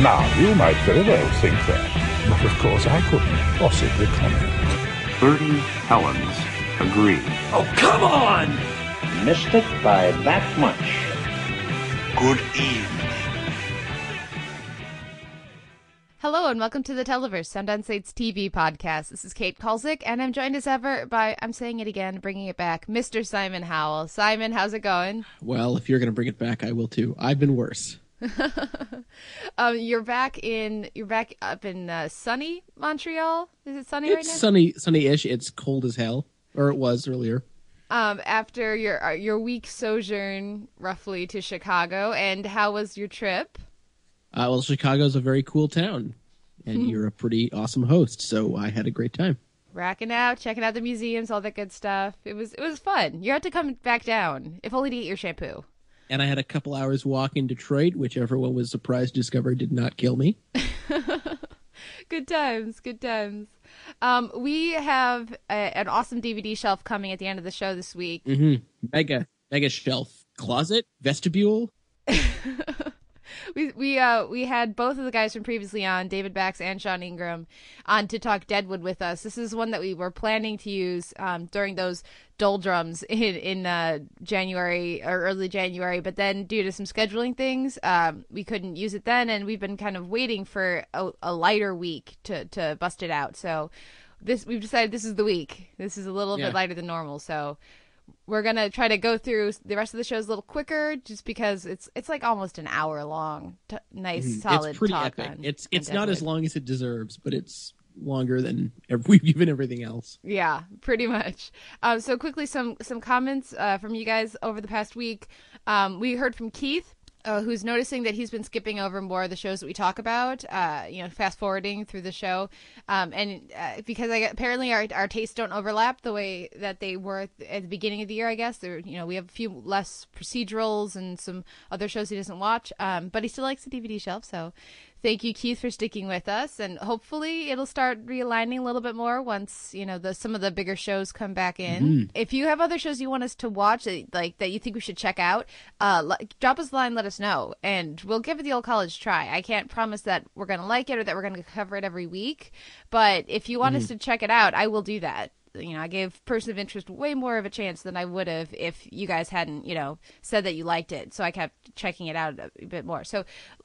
Now, you might very well think that, but of course I couldn't possibly comment. Bertie Helens agreed. Oh, come on! Missed it by that much. Good evening. Hello and welcome to the Televerse, Sound on Sight's TV podcast. This is Kate Kulzick, and I'm joined as ever by, I'm saying it again, bringing it back, Mr. Simon Howell. Simon, how's it going? Well, if you're going to bring it back, I will too. I've been worse. um, you're back in, you're back up in uh, sunny Montreal. Is it sunny right It's now? sunny, sunny-ish. It's cold as hell, or it was earlier. um, after your uh, your week sojourn, roughly to Chicago, and how was your trip? Uh, well, Chicago's a very cool town, and you're a pretty awesome host, so I had a great time. Racking out, checking out the museums, all that good stuff. It was it was fun. You had to come back down, if only to eat your shampoo. And I had a couple hours walk in Detroit, which everyone was surprised to discover did not kill me. good times, good times. Um, we have a, an awesome DVD shelf coming at the end of the show this week. hmm Mega, mega shelf, closet, vestibule. We we uh we had both of the guys from previously on, David Bax and Sean Ingram, on to talk Deadwood with us. This is one that we were planning to use um, during those doldrums in in uh, January or early January, but then due to some scheduling things, um, we couldn't use it then, and we've been kind of waiting for a, a lighter week to to bust it out. So this we've decided this is the week. This is a little Yeah. bit lighter than normal, so we're gonna try to go through the rest of the shows a little quicker, just because it's it's like almost an hour long. T- nice, solid Mm-hmm. it's pretty epic. on- it's it's not as long as it deserves, but it's longer than we've given everything else. Yeah, pretty much. Um, so quickly, some some comments uh, from you guys over the past week. Um, we heard from Keith. Uh, who's noticing that he's been skipping over more of the shows that we talk about, uh, you know, fast forwarding through the show, um, and uh, because I, apparently our our tastes don't overlap the way that they were at the, beginning of the year. I guess there, you know, we have a few less procedurals and some other shows he doesn't watch, um, but he still likes the DVD shelf. So, thank you, Keith, for sticking with us, and hopefully it'll start realigning a little bit more once you know the some of the bigger shows come back in. If you have other shows you want us to watch, that, like that you think we should check out, uh, l- drop us a line, let us know, and we'll give it the old college try. I can't promise that we're gonna like it or that we're gonna cover it every week, but if you want us to check it out, I will do that. You know, I gave Person of Interest way more of a chance than I would have if you guys hadn't, you know, said that you liked it. So I kept checking it out a bit more. So,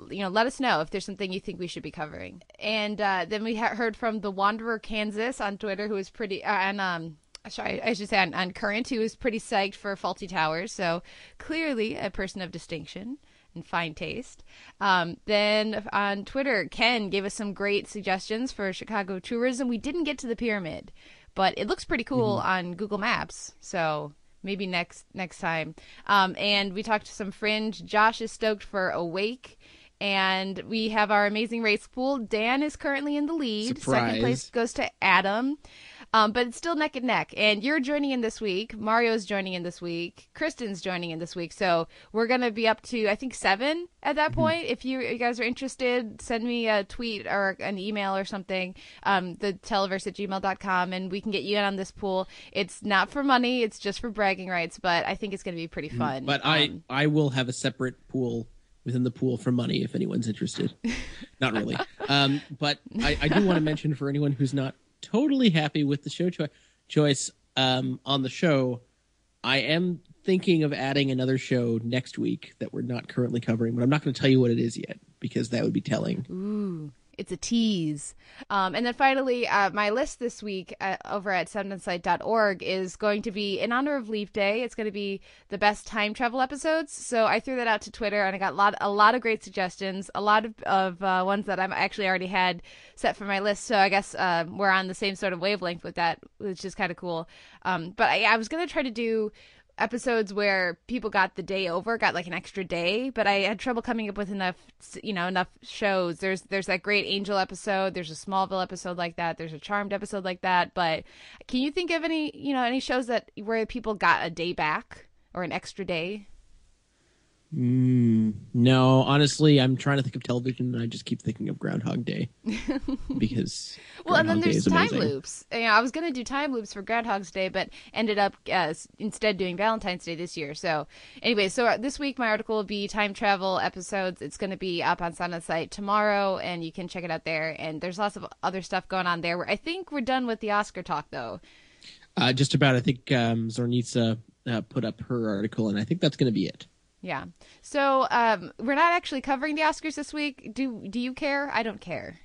you know, let us know if there's something you think we should be covering. And uh, then we ha- heard from the Wanderer Kansas on Twitter, who was pretty, uh, and um, sorry, I should say on, on Current, who was pretty psyched for Fawlty Towers. So clearly a person of distinction and fine taste. Um, then on Twitter, Ken gave us some great suggestions for Chicago tourism. We didn't get to the pyramid, but it looks pretty cool on Google Maps. So maybe next next time. Um, and we talked to some fringe. Josh is stoked for Awake. And we have our amazing race pool. Dan is currently in the lead. Surprise. Second place goes to Adam. Um, but it's still neck and neck. And you're joining in this week. Mario's joining in this week. Kristen's joining in this week. So we're going to be up to, I think, seven at that point. If you, you guys are interested, send me a tweet or an email or something, um, the televerse at gmail.com, and we can get you in on this pool. It's not for money, it's just for bragging rights, but I think it's going to be pretty fun. But I Um, I will have a separate pool within the pool for money if anyone's interested. not really. Um, but I, I do want to mention for anyone who's not totally happy with the show choi- choice um, on the show, I am thinking of adding another show next week that we're not currently covering, but I'm not going to tell you what it is yet because that would be telling. Ooh, it's a tease. Um, and then finally, uh, my list this week uh, over at soundonsight.org is going to be in honor of Leap Day. It's going to be the best time travel episodes. So I threw that out to Twitter, and I got a lot, a lot of great suggestions. A lot of, of uh, ones that I'm actually already had set for my list. So I guess uh, we're on the same sort of wavelength with that, which is kind of cool. Um, but I, I was going to try to do episodes where people got the day over, got like an extra day, but I had trouble coming up with enough, you know, enough shows. There's there's that great Angel episode, there's a Smallville episode like that, there's a Charmed episode like that, but can you think of any, you know, any shows that where people got a day back or an extra day? Mm, no, honestly, I'm trying to think of television, and I just keep thinking of Groundhog Day because well, and then Groundhog Day there's time loops. You know, I was gonna do time loops for Groundhog's Day, but ended up uh, instead doing Valentine's Day this year. So, anyway, so uh, this week my article will be time travel episodes. It's gonna be up on Sound on Sight tomorrow, and you can check it out there. And there's lots of other stuff going on there. I think we're done with the Oscar talk, though. Uh, just about. I think um, Zornitsa uh, put up her article, and I think that's going to be it. Yeah. So um, we're not actually covering the Oscars this week. Do Do you care? I don't care.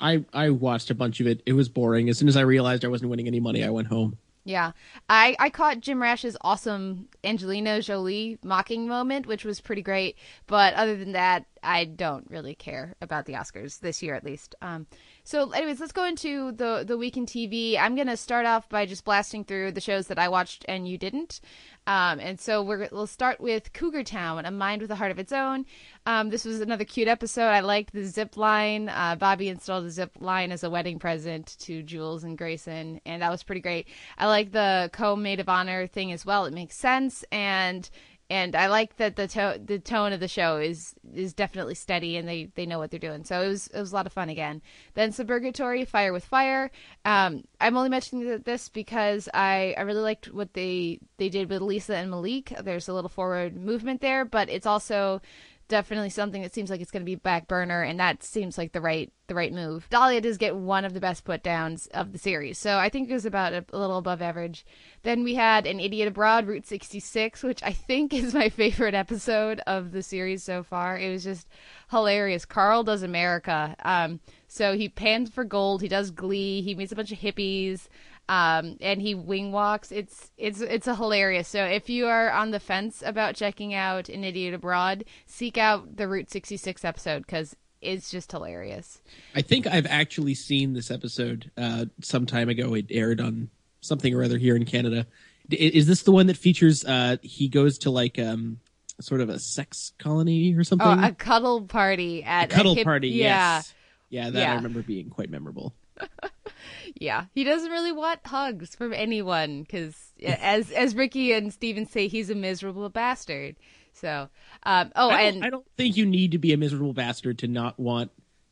I I watched a bunch of it. It was boring. As soon as I realized I wasn't winning any money, I went home. Yeah, I I caught Jim Rash's awesome Angelina Jolie mocking moment, which was pretty great. But other than that, I don't really care about the Oscars this year, at least. Um, so, anyways, let's go into the the week in TV. I'm gonna start off by just blasting through the shows that I watched and you didn't. Um, and so we're, we'll start with Cougar Town, A Mind with a Heart of Its Own. Um, this was another cute episode. I liked the zip line. Uh, Bobby installed a zip line as a wedding present to Jules and Grayson, and that was pretty great. I like the co-maid of honor thing as well. It makes sense, and and I like that the to- the tone of the show is is definitely steady, and they, they know what they're doing. So it was it was a lot of fun again. Then Suburgatory, Fire with Fire. Um, I'm only mentioning this because I, I really liked what they they did with Lisa and Malik. There's a little forward movement there, but it's also definitely something that seems like it's going to be back burner, and that seems like the right the right move. Dahlia does get one of the best put downs of the series, so I think it was about a, a little above average. Then we had an Idiot Abroad, Route 66, which I think is my favorite episode of the series so far. It was just hilarious. Carl does America. Um, so he pans for gold. He does Glee. He meets a bunch of hippies um, and he wing walks. It's it's it's a hilarious. So if you are on the fence about checking out An Idiot Abroad, seek out the Route 66 episode because it's just hilarious. I think I've actually seen this episode uh, some time ago. It aired on something or other here in Canada. Is this the one that features? Uh, he goes to like um, sort of a sex colony or something. Oh, a cuddle party at A cuddle hip- party. Yeah, Yes. Yeah, that Yeah. I remember being quite memorable. yeah. He doesn't really want hugs from anyone because, as as Ricky and Steven say, he's a miserable bastard. So, um, oh, I don't, and I don't think you need to be a miserable bastard to not want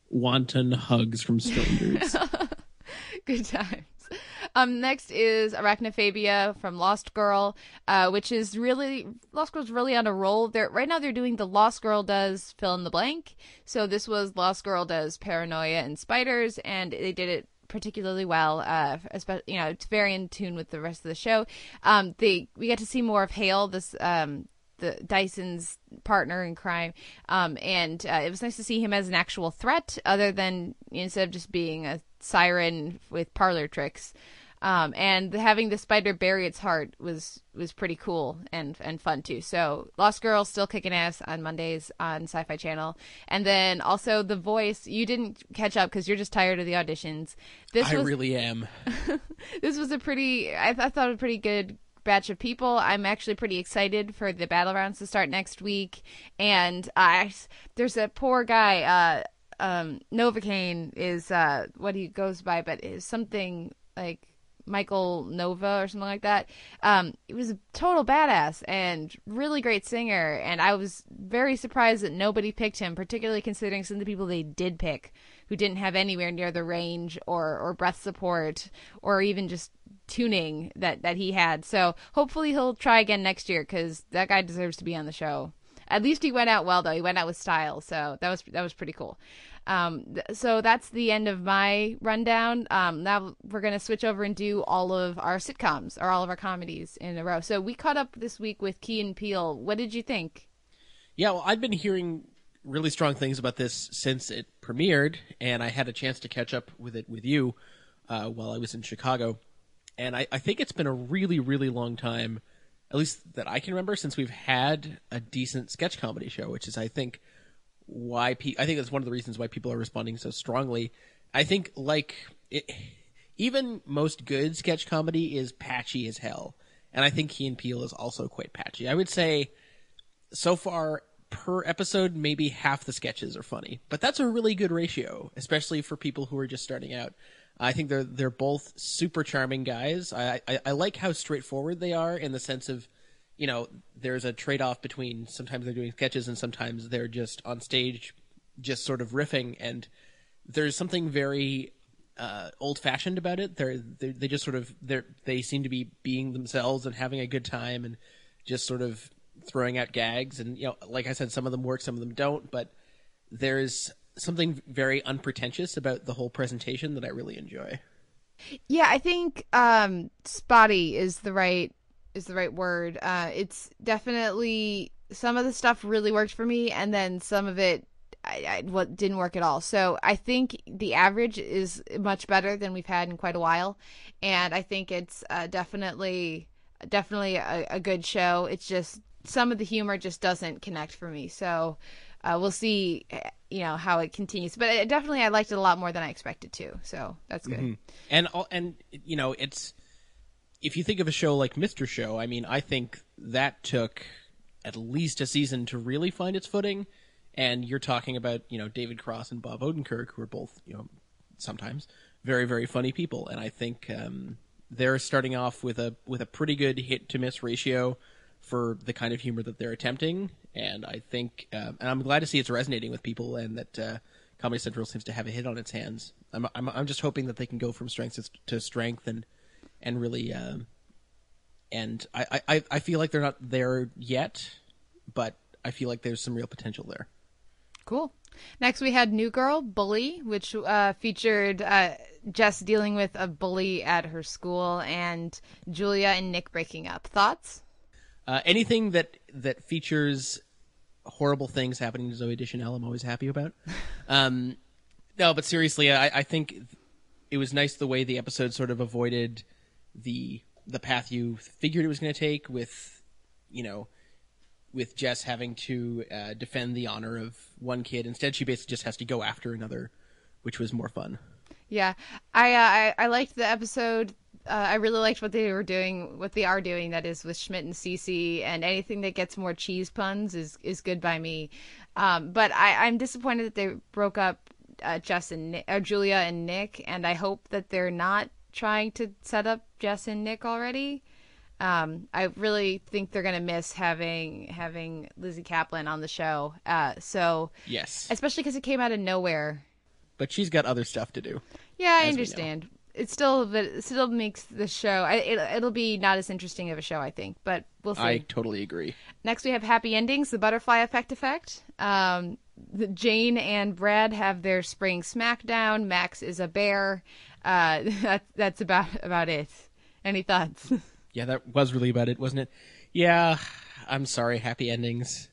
wanton hugs from strangers. Good times. Um, next is Arachnophobia from Lost Girl, uh, which is really Lost Girl's really on a roll. They're right now they're doing the Lost Girl does fill in the blank. So this was Lost Girl does paranoia and spiders, and they did it particularly well. Uh, especially you know it's very in tune with the rest of the show. Um, they we get to see more of Hale, this um the Dyson's partner in crime. Um, and uh, it was nice to see him as an actual threat, other than instead of just being a siren with parlor tricks. Um, and having the spider bury its heart was was pretty cool and and fun too. So Lost Girl still kicking ass on Mondays on Sci-Fi Channel, and then also The Voice. You didn't catch up because you're just tired of the auditions. This I was really am. this was a pretty I, I thought a pretty good batch of people i'm actually pretty excited for the battle rounds to start next week and i there's a poor guy uh um novocaine is uh what he goes by but is something like Michael Nova or something like that. Um, he was a total badass and really great singer, and I was very surprised that nobody picked him, particularly considering some of the people they did pick who didn't have anywhere near the range or, or breath support or even just tuning that, that he had. So hopefully he'll try again next year because that guy deserves to be on the show. At least he went out well though. He went out with style, so that was that was pretty cool. Um, th- so that's the end of my rundown. Um, now we're gonna switch over and do all of our sitcoms or all of our comedies in a row. So we caught up this week with Key and Peele. What did you think? Yeah, well, I've been hearing really strong things about this since it premiered, and I had a chance to catch up with it with you uh, while I was in Chicago. And I, I think it's been a really, really long time, at least that I can remember, since we've had a decent sketch comedy show, which is, I think, why pe- I think that's one of the reasons why people are responding so strongly. I think, like, it, even most good sketch comedy is patchy as hell. and I think Key and Peele is also quite patchy. I would say so far per episode, maybe half the sketches are funny, but that's a really good ratio, especially for people who are just starting out. I think they're they're both super charming guys. I, I, I like how straightforward they are in the sense of, you know, there's a trade off between sometimes they're doing sketches and sometimes they're just on stage, just sort of riffing, and there's something very uh, old fashioned about it. They're, they they just sort of they they seem to be being themselves and having a good time and just sort of throwing out gags and you know like I said some of them work some of them don't but there's something very unpretentious about the whole presentation that I really enjoy. Yeah, I think um, spotty is the right is the right word. Uh, it's definitely some of the stuff really worked for me, and then some of it I, I, what didn't work at all. So I think the average is much better than we've had in quite a while, and I think it's uh, definitely definitely a, a good show. It's just some of the humor just doesn't connect for me. So uh, we'll see, you know, how it continues. But it, definitely, I liked it a lot more than I expected to. So that's good. Mm-hmm. And and you know, it's if you think of a show like Mr. Show, I mean, I think that took at least a season to really find its footing. And you're talking about you know David Cross and Bob Odenkirk, who are both you know sometimes very very funny people, and I think um, they're starting off with a with a pretty good hit to miss ratio for the kind of humor that they're attempting. And I think, uh, and I'm glad to see it's resonating with people, and that uh, Comedy Central seems to have a hit on its hands. I'm, I'm, I'm just hoping that they can go from strength to strength and and really. Uh, and I, I, I feel like they're not there yet, but I feel like there's some real potential there. Cool. Next, we had New Girl Bully, which uh, featured uh, Jess dealing with a bully at her school and Julia and Nick breaking up. Thoughts? Uh, anything that that features horrible things happening to Zooey Deschanel, I'm always happy about. Um, no, but seriously, I, I think it was nice the way the episode sort of avoided the the path you figured it was going to take with, you know, with Jess having to uh, defend the honor of one kid. Instead, she basically just has to go after another, which was more fun. Yeah, I uh, I, I liked the episode uh, I really liked what they were doing, what they are doing. That is with Schmidt and Cece, and anything that gets more cheese puns is is good by me. Um, but I, I'm disappointed that they broke up uh, Jess and uh, Julia and Nick, and I hope that they're not trying to set up Jess and Nick already. Um, I really think they're gonna miss having having Lizzy Caplan on the show. Uh, so yes, especially because it came out of nowhere. But she's got other stuff to do. Yeah, I understand it still but it still makes the show it, it'll be not as interesting of a show i think but we'll see. i totally agree. Next we have happy endings the butterfly effect effect. Um, the, jane and brad have their spring smackdown. Max is a bear. Uh, that, that's about about it. Any thoughts? Yeah that was really about it wasn't it? Yeah i'm sorry happy endings.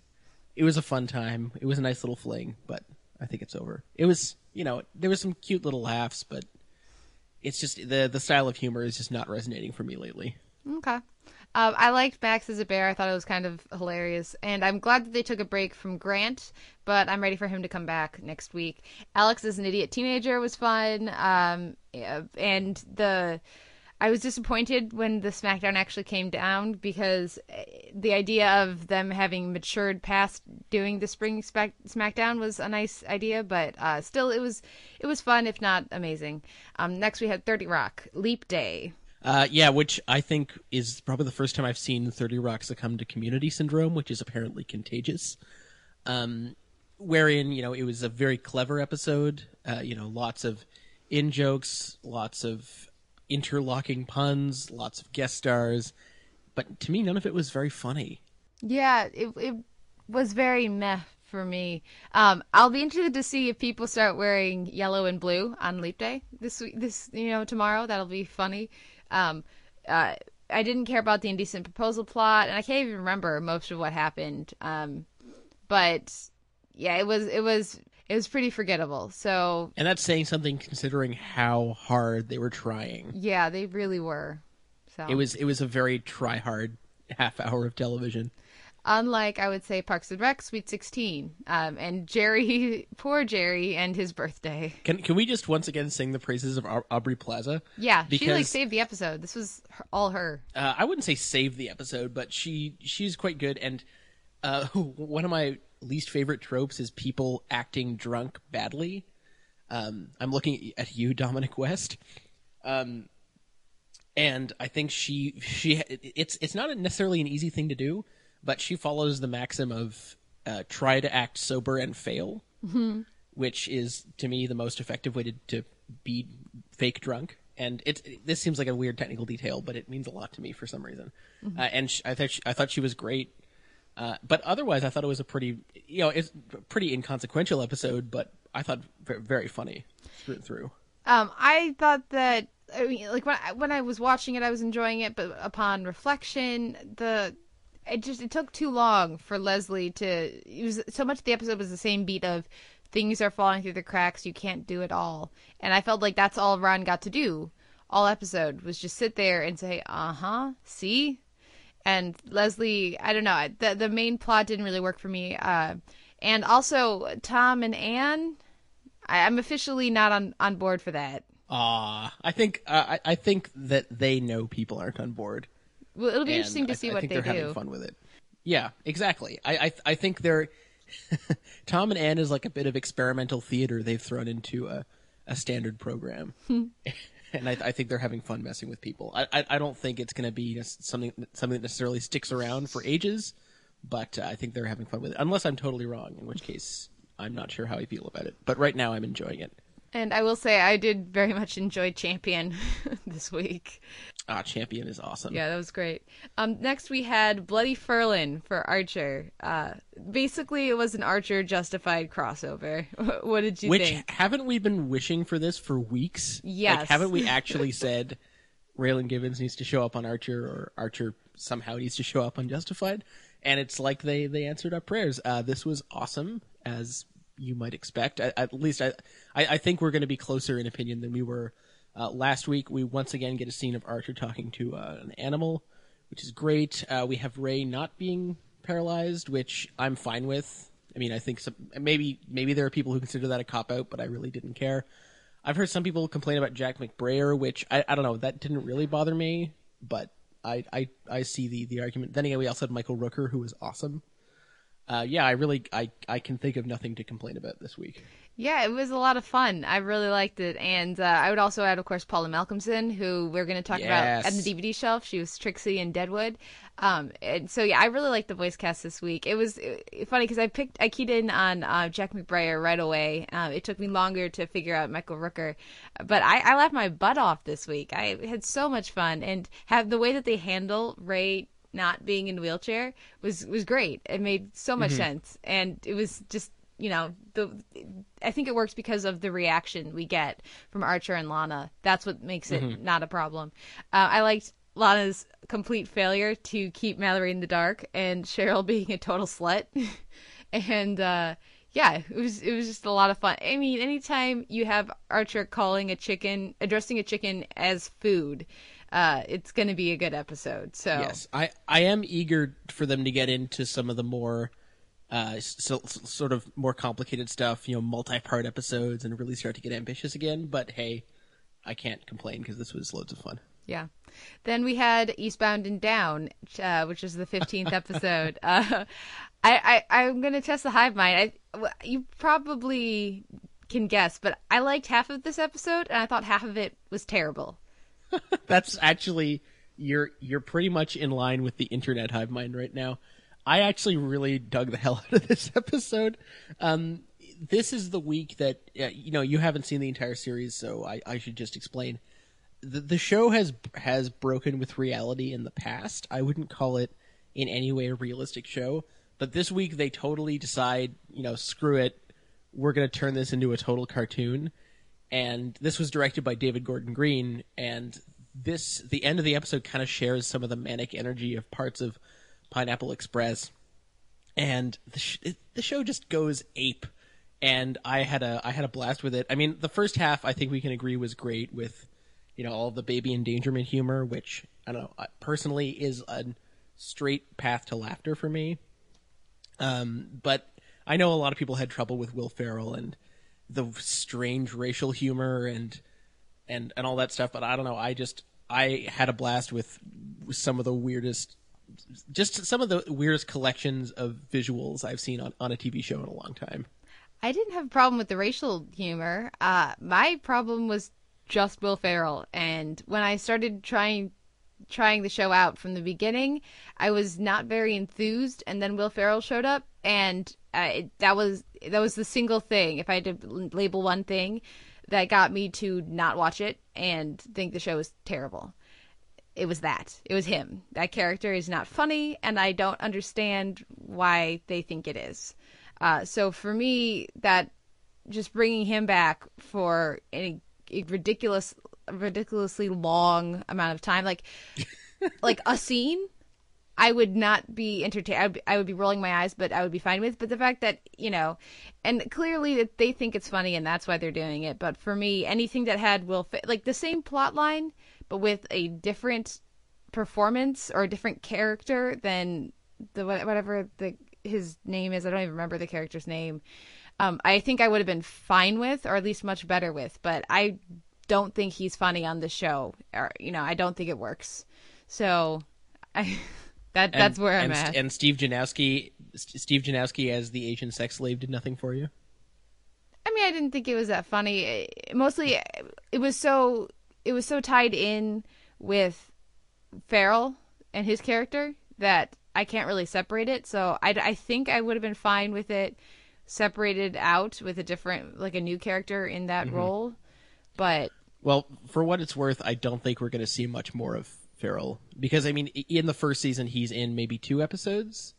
It was a fun time. It was a nice little fling but i think it's over. It was you know there was some cute little laughs but it's just the the style of humor is just not resonating for me lately. Okay. Um, I liked Max as a bear. I thought it was kind of hilarious, and I'm glad that they took a break from Grant. But I'm ready for him to come back next week. Alex as an idiot teenager was fun, um, and the I was disappointed when the SmackDown actually came down because eh, the idea of them having matured past doing the spring SmackDown was a nice idea, but uh, still it was it was fun if not amazing. Um, next we had Thirty Rock Leap Day. Uh, yeah, which I think is probably the first time I've seen Thirty Rock succumb to community syndrome, which is apparently contagious. Um, wherein you know it was a very clever episode. Uh, you know, lots of in jokes, lots of interlocking puns, lots of guest stars, but to me, none of it was very funny. Yeah, it it was very meh for me. Um, I'll be interested to see if people start wearing yellow and blue on Leap Day this week. This you know tomorrow that'll be funny. Um, uh, I didn't care about the indecent proposal plot, and I can't even remember most of what happened. Um, but yeah, it was it was it was pretty forgettable. So And that's saying something considering how hard they were trying. Yeah, they really were. So It was it was a very try hard half hour of television. Unlike, I would say, Parks and Rec, Sweet 16, um, and Jerry, poor Jerry, and his birthday. Can can we just once again sing the praises of Aubrey Plaza? Yeah, she like saved the episode. This was her, all her. uh, I wouldn't say save the episode, but she she's quite good. And uh, one of my least favorite tropes is people acting drunk badly. Um, I'm looking at you, Dominic West. Um, and I think she she it's it's not necessarily an easy thing to do, but she follows the maxim of uh, try to act sober and fail, which is to me the most effective way to, to be fake drunk. And it, this seems like a weird technical detail, but it means a lot to me for some reason. Uh, and sh I thought she, I thought she was great. Uh, but otherwise, I thought it was a pretty, you know, it's pretty inconsequential episode, but I thought very, funny through through. Um, I thought that I mean, like when I, when I was watching it, I was enjoying it, but upon reflection, the it just it took too long for Leslie to. It was so much. The episode was the same beat of things are falling through the cracks. You can't do it all, and I felt like that's all Ron got to do all episode was just sit there and say, "Uh huh, see." And Leslie, I don't know, the the main plot didn't really work for me. Uh, and also Tom and Anne, I, I'm officially not on on board for that. Ah, I think uh, I, I think that they know people aren't on board. Well, it'll be and interesting to I- see I what think they they're do. having fun with it. Yeah, exactly. I I, I think they're Tom and Anne is like a bit of experimental theater they've thrown into a a standard program, and I, I think they're having fun messing with people. I I, I don't think it's going to be something something that necessarily sticks around for ages, but uh, I think they're having fun with it. Unless I'm totally wrong, in which case I'm not sure how I feel about it. But right now I'm enjoying it. And I will say I did very much enjoy Champion this week. Ah, Champion is awesome. Yeah, that was great. Um, next we had Bloody Ferlin for Archer. Uh, basically, it was an Archer Justified crossover. what did you Which think? haven't we been wishing for this for weeks? Yes. Like, haven't we actually said Raylan Givens needs to show up on Archer, or Archer somehow needs to show up on Justified? And it's like they they answered our prayers. Uh, this was awesome, as you might expect. At, at least I, I I think we're going to be closer in opinion than we were uh, last week. We once again get a scene of Archer talking to uh, an animal, which is great. Uh, we have Ray not being paralyzed, which I'm fine with. I mean, I think some, maybe maybe there are people who consider that a cop out, but I really didn't care. I've heard some people complain about Jack McBrayer, which I, I don't know. That didn't really bother me, but I I, I see the, the argument. Then again, we also had Michael Rooker, who was awesome. Uh, yeah, I really I, I can think of nothing to complain about this week. Yeah, it was a lot of fun. I really liked it, and uh, I would also add, of course, Paula Malcomson, who we're going to talk about at the DVD shelf. She was Trixie in Deadwood, um, and so yeah, I really liked the voice cast this week. It was uh, funny because I picked, I keyed in on uh, Jack McBrayer right away. Um, it took me longer to figure out Michael Rooker, but I, I laughed my butt off this week. I had so much fun, and have the way that they handle Ray not being in wheelchair was was great. It made so much sense, and it was just you know the I think it works because of the reaction we get from Archer and Lana. That's what makes it not a problem. Uh, I liked Lana's complete failure to keep Mallory in the dark, and Cheryl being a total slut, and. uh yeah, it was it was just a lot of fun. I mean, anytime you have Archer calling a chicken, addressing a chicken as food, uh, it's going to be a good episode. So Yes, I, I am eager for them to get into some of the more, uh, so, sort of more complicated stuff, you know, multi-part episodes, and really start to get ambitious again. But hey, I can't complain because this was loads of fun. Yeah. Then we had Eastbound and Down, uh, which is the 15th episode. Uh, I, I, I'm going to test the hive mind. I, you probably can guess, but I liked half of this episode, and I thought half of it was terrible. That's actually you're you're pretty much in line with the internet hive mind right now. I actually really dug the hell out of this episode. Um, this is the week that uh, you know you haven't seen the entire series, so I, I should just explain. The, the show has has broken with reality in the past. I wouldn't call it in any way a realistic show, but this week they totally decide, you know, screw it, we're going to turn this into a total cartoon and this was directed by David Gordon Green and this the end of the episode kind of shares some of the manic energy of parts of Pineapple Express and the sh- it, the show just goes ape and I had a I had a blast with it. I mean, the first half I think we can agree was great with you know all the baby endangerment humor which I don't know personally is a straight path to laughter for me. Um, but I know a lot of people had trouble with Will Ferrell and the strange racial humor and and and all that stuff. But I don't know. I just I had a blast with some of the weirdest, just some of the weirdest collections of visuals I've seen on, on a TV show in a long time. I didn't have a problem with the racial humor. Uh, my problem was just Will Ferrell, and when I started trying trying the show out from the beginning, I was not very enthused, and then Will Ferrell showed up, and uh, it, that was that was the single thing. If I had to label one thing that got me to not watch it and think the show was terrible, it was that. It was him. That character is not funny, and I don't understand why they think it is. Uh, so for me, that just bringing him back for a, a ridiculous, ridiculously long amount of time, like like a scene, I would not be entertained. I would, I would be rolling my eyes, but I would be fine with. But the fact that you know, and clearly that they think it's funny, and that's why they're doing it. But for me, anything that had Will, Fe- like the same plot line, but with a different performance or a different character than the whatever the his name is. I don't even remember the character's name. Um, I think I would have been fine with, or at least much better with. But I don't think he's funny on the show. Or you know, I don't think it works. So I that And- that's where I'm and, at. And Steve Janowski, Steve Janowski as the Asian sex slave did nothing for you. I mean, I didn't think it was that funny. Mostly, it was so it was so tied in with Ferrell and his character that I can't really separate it. So I, I think I would have been fine with it separated out with a different, like a new character in that mm-hmm. role. But Well, for what it's worth, I don't think we're going to see much more of Ferrell because I mean, in the first season, he's in maybe two episodes,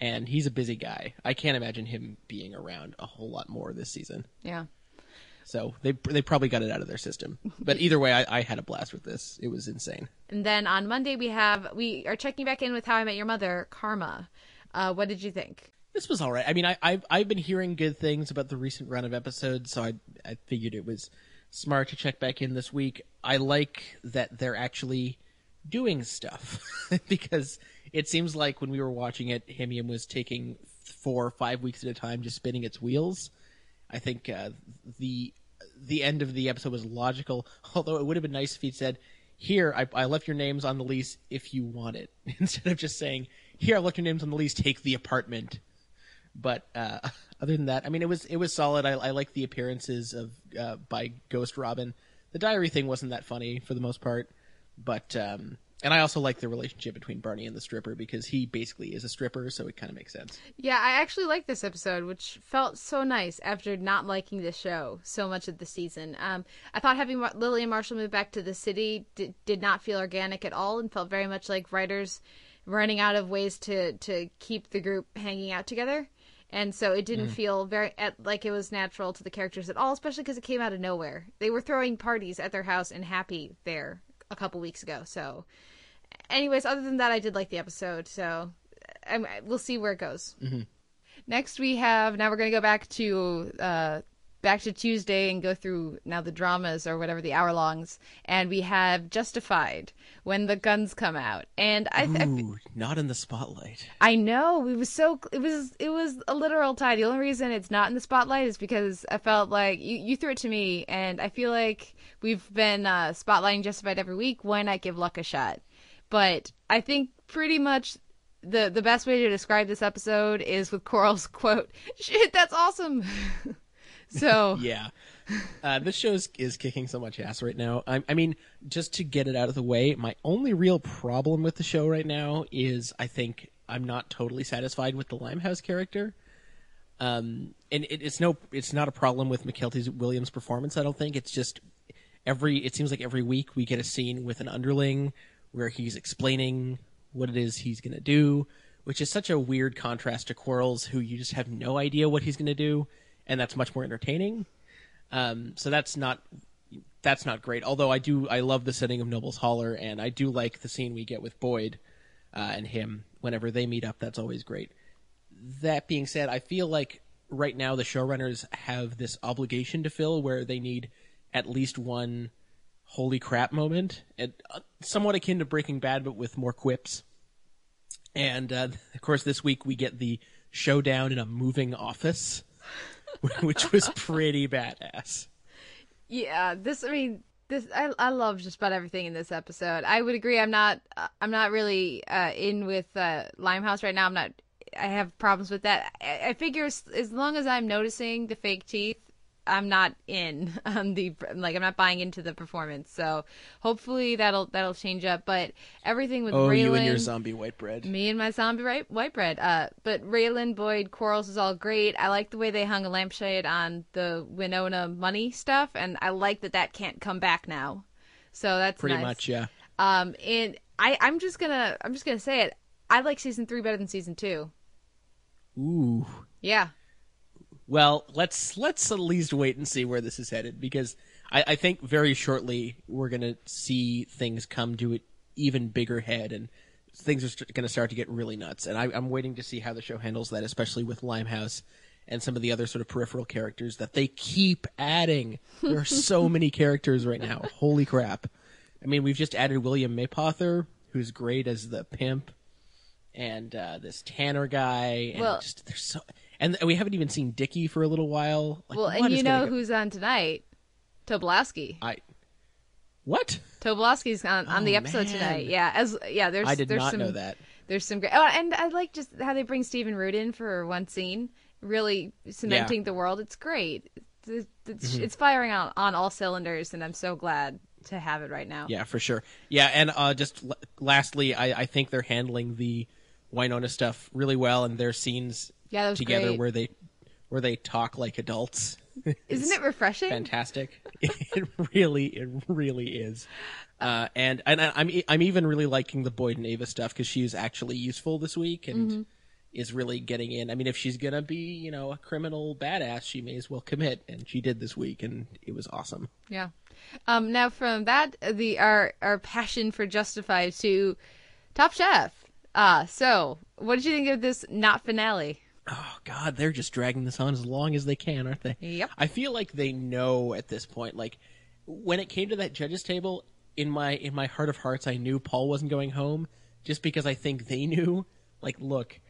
and he's a busy guy. I can't imagine him being around a whole lot more this season. yeah. So they they probably got it out of their system. But either way, I, I had a blast with this. It was insane. And then on Monday we have we are checking back in with How I Met Your Mother, Karma. Uh, what did you think? This was all right. I mean, I, I've I've been hearing good things about the recent run of episodes, so I I figured it was smart to check back in this week. I like that they're actually doing stuff because it seems like when we were watching it, HIMYM was taking four or five weeks at a time, just spinning its wheels. I think uh, the the end of the episode was logical, although it would have been nice if he'd said, "Here, I, I left your names on the lease if you want it," instead of just saying, "Here, I left your names on the lease. Take the apartment." But uh, other than that, I mean, it was it was solid. I, I like the appearances of uh, by Ghost Robin. The diary thing wasn't that funny for the most part, but um, and I also like the relationship between Barney and the stripper because he basically is a stripper, so it kind of makes sense. Yeah, I actually liked this episode, which felt so nice after not liking the show so much of the season. Um, I thought having Mar- Lily and Marshall move back to the city did, did not feel organic at all, and felt very much like writers running out of ways to to keep the group hanging out together. And so it didn't feel very at, like it was natural to the characters at all, especially because it came out of nowhere. They were throwing parties at their house and happy there a couple weeks ago. So, anyways, other than that, I did like the episode. So, I'm, we'll see where it goes. Next, we have now we're going to go back to uh, back to Tuesday and go through now the dramas or whatever the hour longs, and we have Justified when the guns come out, and I, I Ooh, not in the spotlight. I know it was so it was it was a literal tie. The only reason it's not in the spotlight is because I felt like you, you threw it to me, and I feel like we've been uh, spotlighting Justified every week. Why not give Luck a shot? But I think pretty much the the best way to describe this episode is with Quarles' quote, "Shit, that's awesome." so Yeah. Uh, this show is, is kicking so much ass right now. I, I mean, just to get it out of the way, my only real problem with the show right now is I think I'm not totally satisfied with the Limehouse character. Um, and it, it's no, it's not a problem with Mykelti Williams' performance. I don't think it's just every. It seems like every week we get a scene with an underling where he's explaining what it is he's going to do, which is such a weird contrast to Quarles, who you just have no idea what he's going to do, and that's much more entertaining. Um, so that's not that's not great. Although I do I love the setting of Noble's Holler, and I do like the scene we get with Boyd uh, and him whenever they meet up. That's always great. That being said, I feel like right now the showrunners have this obligation to fill where they need at least one holy crap moment, and uh, somewhat akin to Breaking Bad, but with more quips. And uh, of course, this week we get the showdown in a moving office, which was pretty badass. Yeah, this. I mean, this. I I love just about everything in this episode. I would agree. I'm not. uh, I'm not really uh, in with uh, Limehouse right now. I'm not. I have problems with that. I, I figure as, as long as I'm noticing the fake teeth, I'm not in on the like. I'm not buying into the performance. So hopefully that'll that'll change up. But everything with Oh, Raylan, you and your zombie white bread. me and my zombie right, white bread. Uh, but Raylan Boyd Quarles is all great. I like the way they hung a lampshade on the Winona money stuff, and I like that that can't come back now. So that's Pretty nice. much, yeah. Um, and I, I'm just gonna, I'm just gonna say it. I like season three better than season two. Ooh. Yeah, Well, let's let's at least wait and see where this is headed because I, I think very shortly we're gonna see things come to an even bigger head and things are st- gonna start to get really nuts. And I, I'm waiting to see how the show handles that, especially with Limehouse and some of the other sort of peripheral characters that they keep adding. There are so many characters right now. Holy crap! I mean, we've just added William Mapother, who's great as the pimp, and uh, this Tanner guy. And Well- just there's so, and we haven't even seen Dickie for a little while. Like, well, and you know go- who's on tonight? Tobolowsky. I what? Tobolowsky's on, on the Oh, episode man. tonight. Yeah, as yeah, there's I did there's not some, know that. There's some great. Oh, and I like just how they bring Stephen Root in for one scene, really cementing the world. It's great. It's, it's, Mm-hmm. it's firing on on all cylinders, and I'm so glad to have it right now. Yeah, for sure. Yeah, and uh, just l- lastly, I, I think they're handling the Winona stuff really well, and their scenes Yeah, together great. where they where they talk like adults. Isn't it refreshing? fantastic. it really, it really is. Uh, and and I'm I'm even really liking the Boyd and Ava stuff because she's actually useful this week and Mm-hmm. is really getting in. I mean, if she's gonna be you know a criminal badass, she may as well commit, and she did this week, and it was awesome. Yeah. Um. Now from that, the our our passion for Justified to Top Chef. Uh so what did you think of this not finale? Oh God, they're just dragging this on as long as they can, aren't they? Yep. I feel like they know at this point. Like when it came to that judges table, in my in my heart of hearts, I knew Paul wasn't going home, just because I think they knew. Like, look,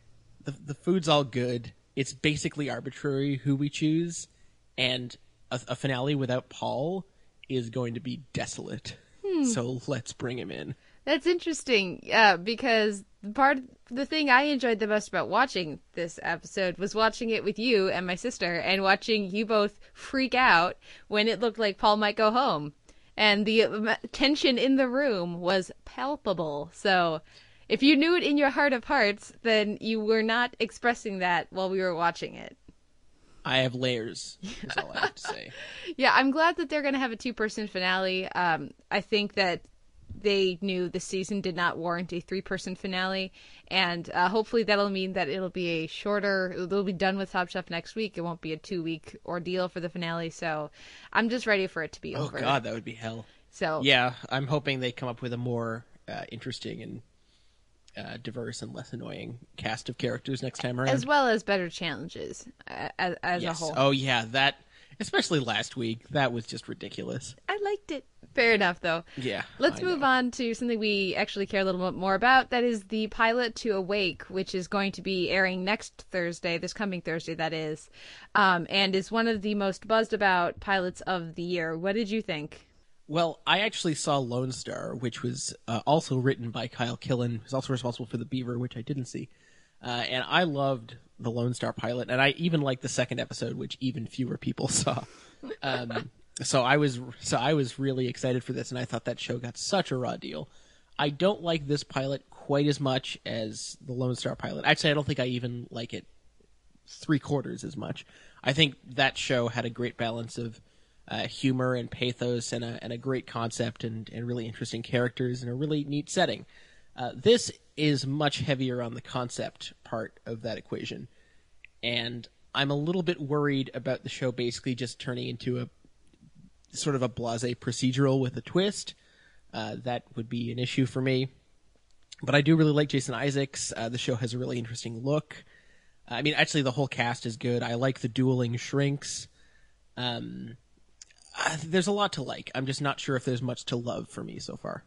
the the food's all good. It's basically arbitrary who we choose, and a, a finale without Paul is going to be desolate. Hmm. So let's bring him in. That's interesting, uh, because the part, the thing I enjoyed the most about watching this episode was watching it with you and my sister, and watching you both freak out when it looked like Paul might go home, and the tension in the room was palpable. So, if you knew it in your heart of hearts, then you were not expressing that while we were watching it. I have layers. Is all I have to say. Yeah, I'm glad that they're going to have a two person finale. Um, I think that they knew the season did not warrant a three person finale, and uh, hopefully that'll mean that it'll be a shorter. They'll be done with Top Chef next week. It won't be a two week ordeal for the finale. So I'm just ready for it to be Oh over. Oh, God, that would be hell. So Yeah, I'm hoping they come up with a more uh, interesting and uh, diverse and less annoying cast of characters next time around. as well as better challenges uh, as, as yes. a whole. Oh yeah, that especially last week. That was just ridiculous. I liked it. Fair enough, though. Yeah. Let's I move know. on to something we actually care a little bit more about. That is the pilot to Awake, which is going to be airing next Thursday, this coming Thursday, that is, um, and is one of the most buzzed about pilots of the year. What did you think? Well, I actually saw Lone Star, which was uh, also written by Kyle Killen, who's also responsible for The Beaver, which I didn't see. Uh, and I loved the Lone Star pilot, and I even liked the second episode, which even fewer people saw. Um, so I was so I was really excited for this, and I thought that show got such a raw deal. I don't like this pilot quite as much as the Lone Star pilot. Actually, I don't think I even like it three quarters as much. I think that show had a great balance of uh, humor and pathos and a, and a great concept and, and really interesting characters and a really neat setting. Uh, this is much heavier on the concept part of that equation. And I'm a little bit worried about the show basically just turning into a sort of a blase procedural with a twist. Uh, that would be an issue for me. But I do really like Jason Isaacs. Uh, the show has a really interesting look. I mean, actually, the whole cast is good. I like the dueling shrinks. Um, uh, there's a lot to like. I'm just not sure if there's much to love for me so far.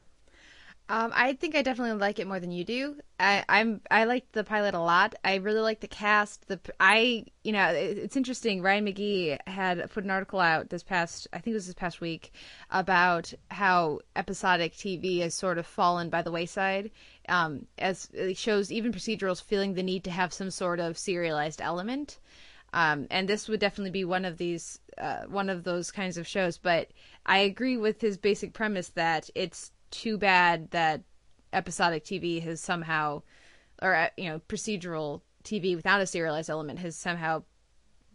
Um, I think I definitely like it more than you do. I, I'm I liked the pilot a lot. I really like the cast. The I you know it, it's interesting. Ryan McGee had put an article out this past I think it was this past week about how episodic TV has sort of fallen by the wayside. Um, as shows even procedurals feeling the need to have some sort of serialized element. Um, and this would definitely be one of these uh, one of those kinds of shows. But I agree with his basic premise that it's too bad that episodic TV has somehow, or uh, you know, procedural TV without a serialized element has somehow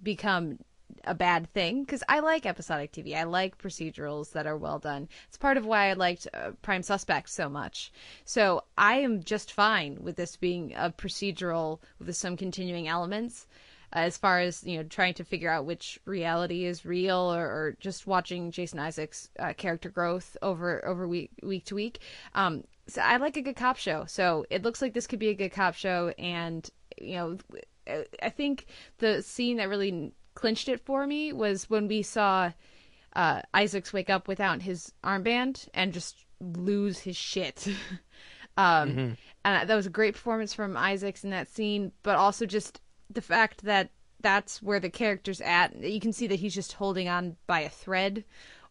become a bad thing because I like episodic TV. I like procedurals that are well done. It's part of why I liked uh, Prime Suspect so much. So I am just fine with this being a procedural with some continuing elements as far as you know trying to figure out which reality is real or, or just watching jason isaacs uh, character growth over over week week to week. Um so i like a good cop show. So it looks like this could be a good cop show. And you know i think the scene that really clinched it for me was when we saw uh isaacs wake up without his armband and just lose his shit. Um Mm-hmm. and that was a great performance from isaacs in that scene but also just the fact that that's where the character's at. You can see that he's just holding on by a thread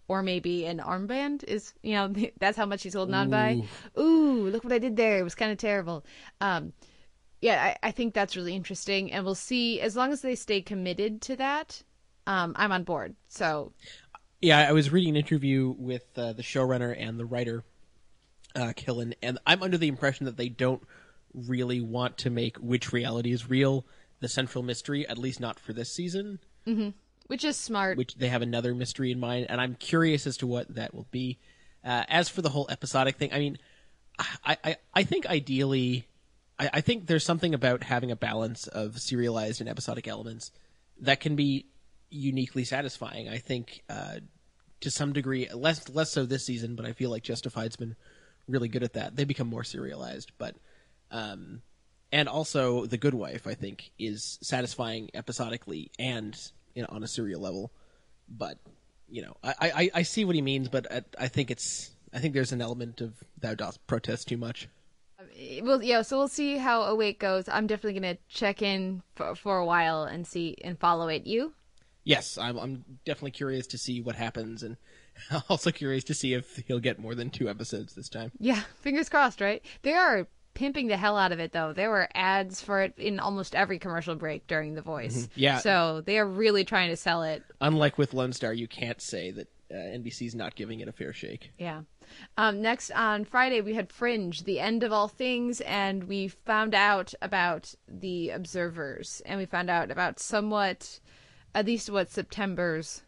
or maybe an armband is, you know, that's how much he's holding on by. Ooh, look what I did there. It was kind of terrible. Um, yeah, I, I think that's really interesting. And we'll see, as long as they stay committed to that, um, I'm on board. So, Yeah, I was reading an interview with uh, the showrunner and the writer, uh, Killen, and I'm under the impression that they don't really want to make which reality is real the central mystery, at least not for this season. which is smart. Which they have another mystery in mind, and I'm curious as to what that will be. Uh, as for the whole episodic thing, I mean, I I, I think ideally, I, I think there's something about having a balance of serialized and episodic elements that can be uniquely satisfying. I think uh, to some degree, less less so this season, but I feel like Justified's been really good at that. They become more serialized, but um, and also The Good Wife, I think, is satisfying episodically and you know, on a serial level. But you know, I, I, I see what he means, but I, I think it's I think there's an element of thou dost protest too much. well, yeah, so we'll see how Awake goes. I'm definitely going to check in for, for a while and see and follow it. You? Yes, I'm I'm definitely curious to see what happens, and also curious to see if he'll get more than two episodes this time. Yeah, fingers crossed, right? They are pimping the hell out of it, though. There were ads for it in almost every commercial break during The Voice. Yeah. So they are really trying to sell it. Unlike with Lone Star, you can't say that uh, NBC's not giving it a fair shake. Yeah. Um, next on Friday, we had Fringe, the end of all things, and we found out about the observers, and we found out about somewhat, at least what September's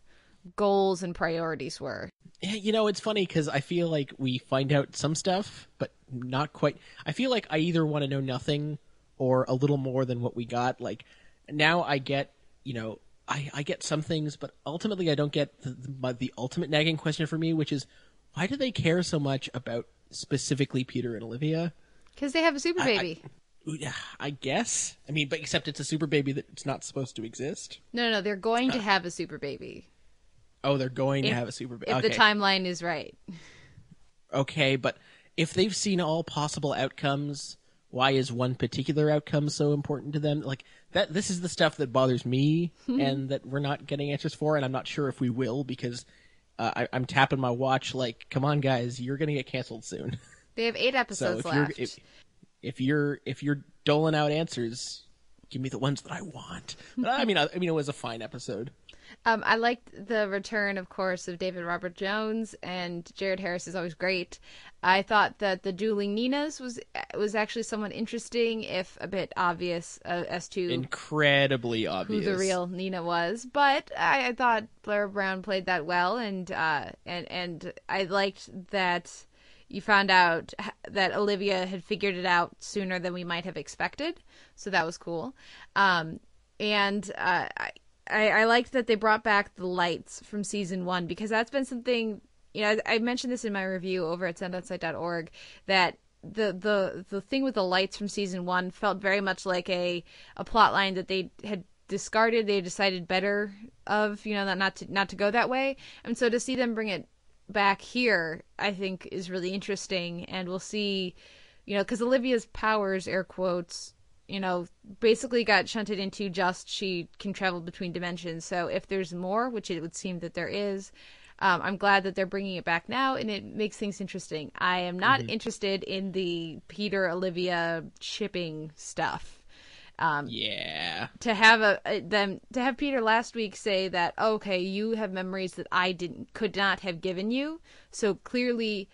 goals and priorities were. You know, it's funny because I feel like we find out some stuff, but not quite. I feel like I either want to know nothing or a little more than what we got. Like now, I get, you know, I, I get some things, but ultimately, I don't get the, the, the ultimate nagging question for me, which is why do they care so much about specifically Peter and Olivia? Because they have a super I- I- baby. Yeah, I guess. I mean, but except it's a super baby that's not supposed to exist. no, no, no, they're going to uh. have a super baby. Oh, they're going If- to have a super. If okay. the timeline is right. okay, but if they've seen all possible outcomes, why is one particular outcome so important to them? Like that, this is the stuff that bothers me, and that we're not getting answers for, and I'm not sure if we will because uh, I, I'm tapping my watch. Like, come on, guys, you're gonna get canceled soon. They have eight so episodes if you're left. if, if you're if you're doling out answers, give me the ones that I want. But I mean, I, I mean, it was a fine episode. Um, I liked the return, of course, of David Robert Jones and Jared Harris is always great. I thought that the dueling Ninas was was actually somewhat interesting, if a bit obvious uh, as to Incredibly obvious who the real Nina was. But I, I thought Blair Brown played that well, and uh, and and I liked that you found out that Olivia had figured it out sooner than we might have expected. So that was cool. Um, and uh, I, I liked that they brought back the lights from season one because that's been something. You know, I, I mentioned this in my review over at soundonsight.org that the the the thing with the lights from season one felt very much like a a plot line that they had discarded they decided better of you know not not to not to go that way and so to see them bring it back here, I think, is really interesting, and we'll see, you know, because Olivia's powers, air quotes, you know, basically got shunted into just she can travel between dimensions. So if there's more, which it would seem that there is, um, I'm glad that they're bringing it back now, and it makes things interesting. I am not interested in the Peter Olivia shipping stuff. Um, Yeah. to have a, a them to have Peter last week say that okay, you have memories that I didn't could not have given you, so clearly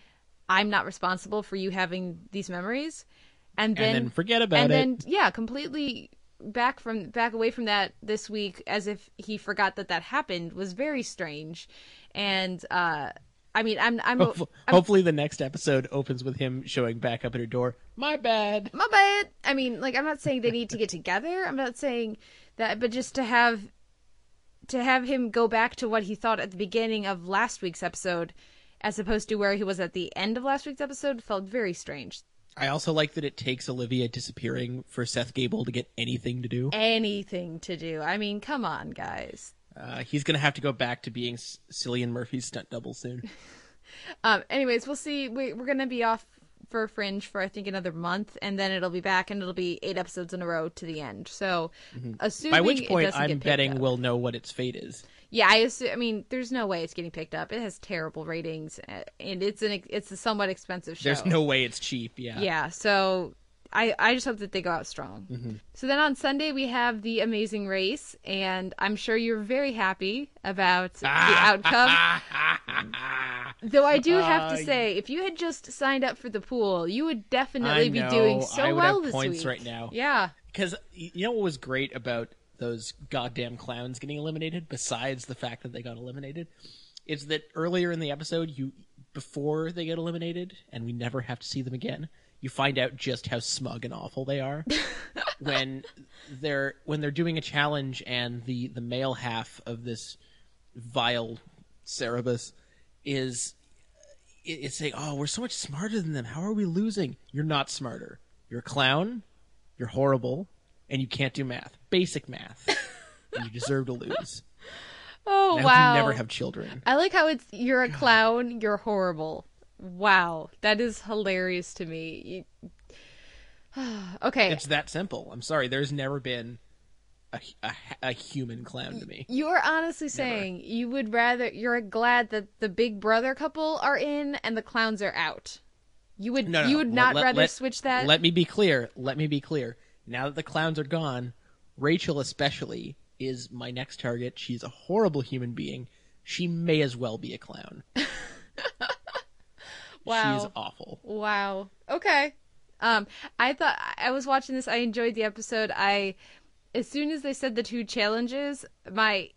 I'm not responsible for you having these memories, and then and then forget about and it. And then yeah, completely back from back away from that this week as if he forgot that that happened was very strange, and uh, I mean I'm I'm, Hopef- I'm Hopefully, the next episode opens with him showing back up at her door. My bad. my bad. I mean, like I'm not saying they need to get together. I'm not saying that, but just to have to have him go back to what he thought at the beginning of last week's episode, as opposed to where he was at the end of last week's episode, felt very strange. I also like that it takes Olivia disappearing for Seth Gabel to get anything to do. Anything to do. I mean, come on, guys. Uh, he's gonna have to go back to being S- Cillian Murphy's stunt double soon. Um. Anyways, we'll see. We, we're gonna be off for Fringe for I think another month, and then it'll be back, and it'll be eight episodes in a row to the end. So, assuming By which point, I'm betting up. we'll know what its fate is. Yeah, I assume. I mean, there's no way it's getting picked up. It has terrible ratings, and it's an it's a somewhat expensive show. There's no way it's cheap. Yeah. Yeah, so I I just hope that they go out strong. Mm-hmm. So then on Sunday we have the Amazing Race, and I'm sure you're very happy about the outcome. Though I do have to say, if you had just signed up for the pool, you would definitely be doing so well this points week. right now. Yeah. Because you know what was great about those goddamn clowns getting eliminated, besides the fact that they got eliminated, is that earlier in the episode, you before they get eliminated, and we never have to see them again, you find out just how smug and awful they are when they're when they're doing a challenge, and the the male half of this vile Cerberus is it's saying, "Oh, we're so much smarter than them. How are we losing? You're not smarter. You're a clown. You're horrible, and you can't do math. Basic math. and you deserve to lose. Oh I wow. you never have children. I like how it's you're a clown, you're horrible. Wow, that is hilarious to me. You- okay, It's that simple. I'm sorry. There's never been a, a, a human clown to me. you're honestly saying you would rather you're glad that the Big Brother couple are in and the clowns are out. You would No, no, you would Let- not let- rather let- switch that. Let me be clear. Let me be clear. Now that the clowns are gone, Rachel especially is my next target. She's a horrible human being. She may as well be a clown. Wow. She's awful. Wow. Okay. Um, I thought I was watching this. I enjoyed the episode. I, as soon as they said the two challenges, my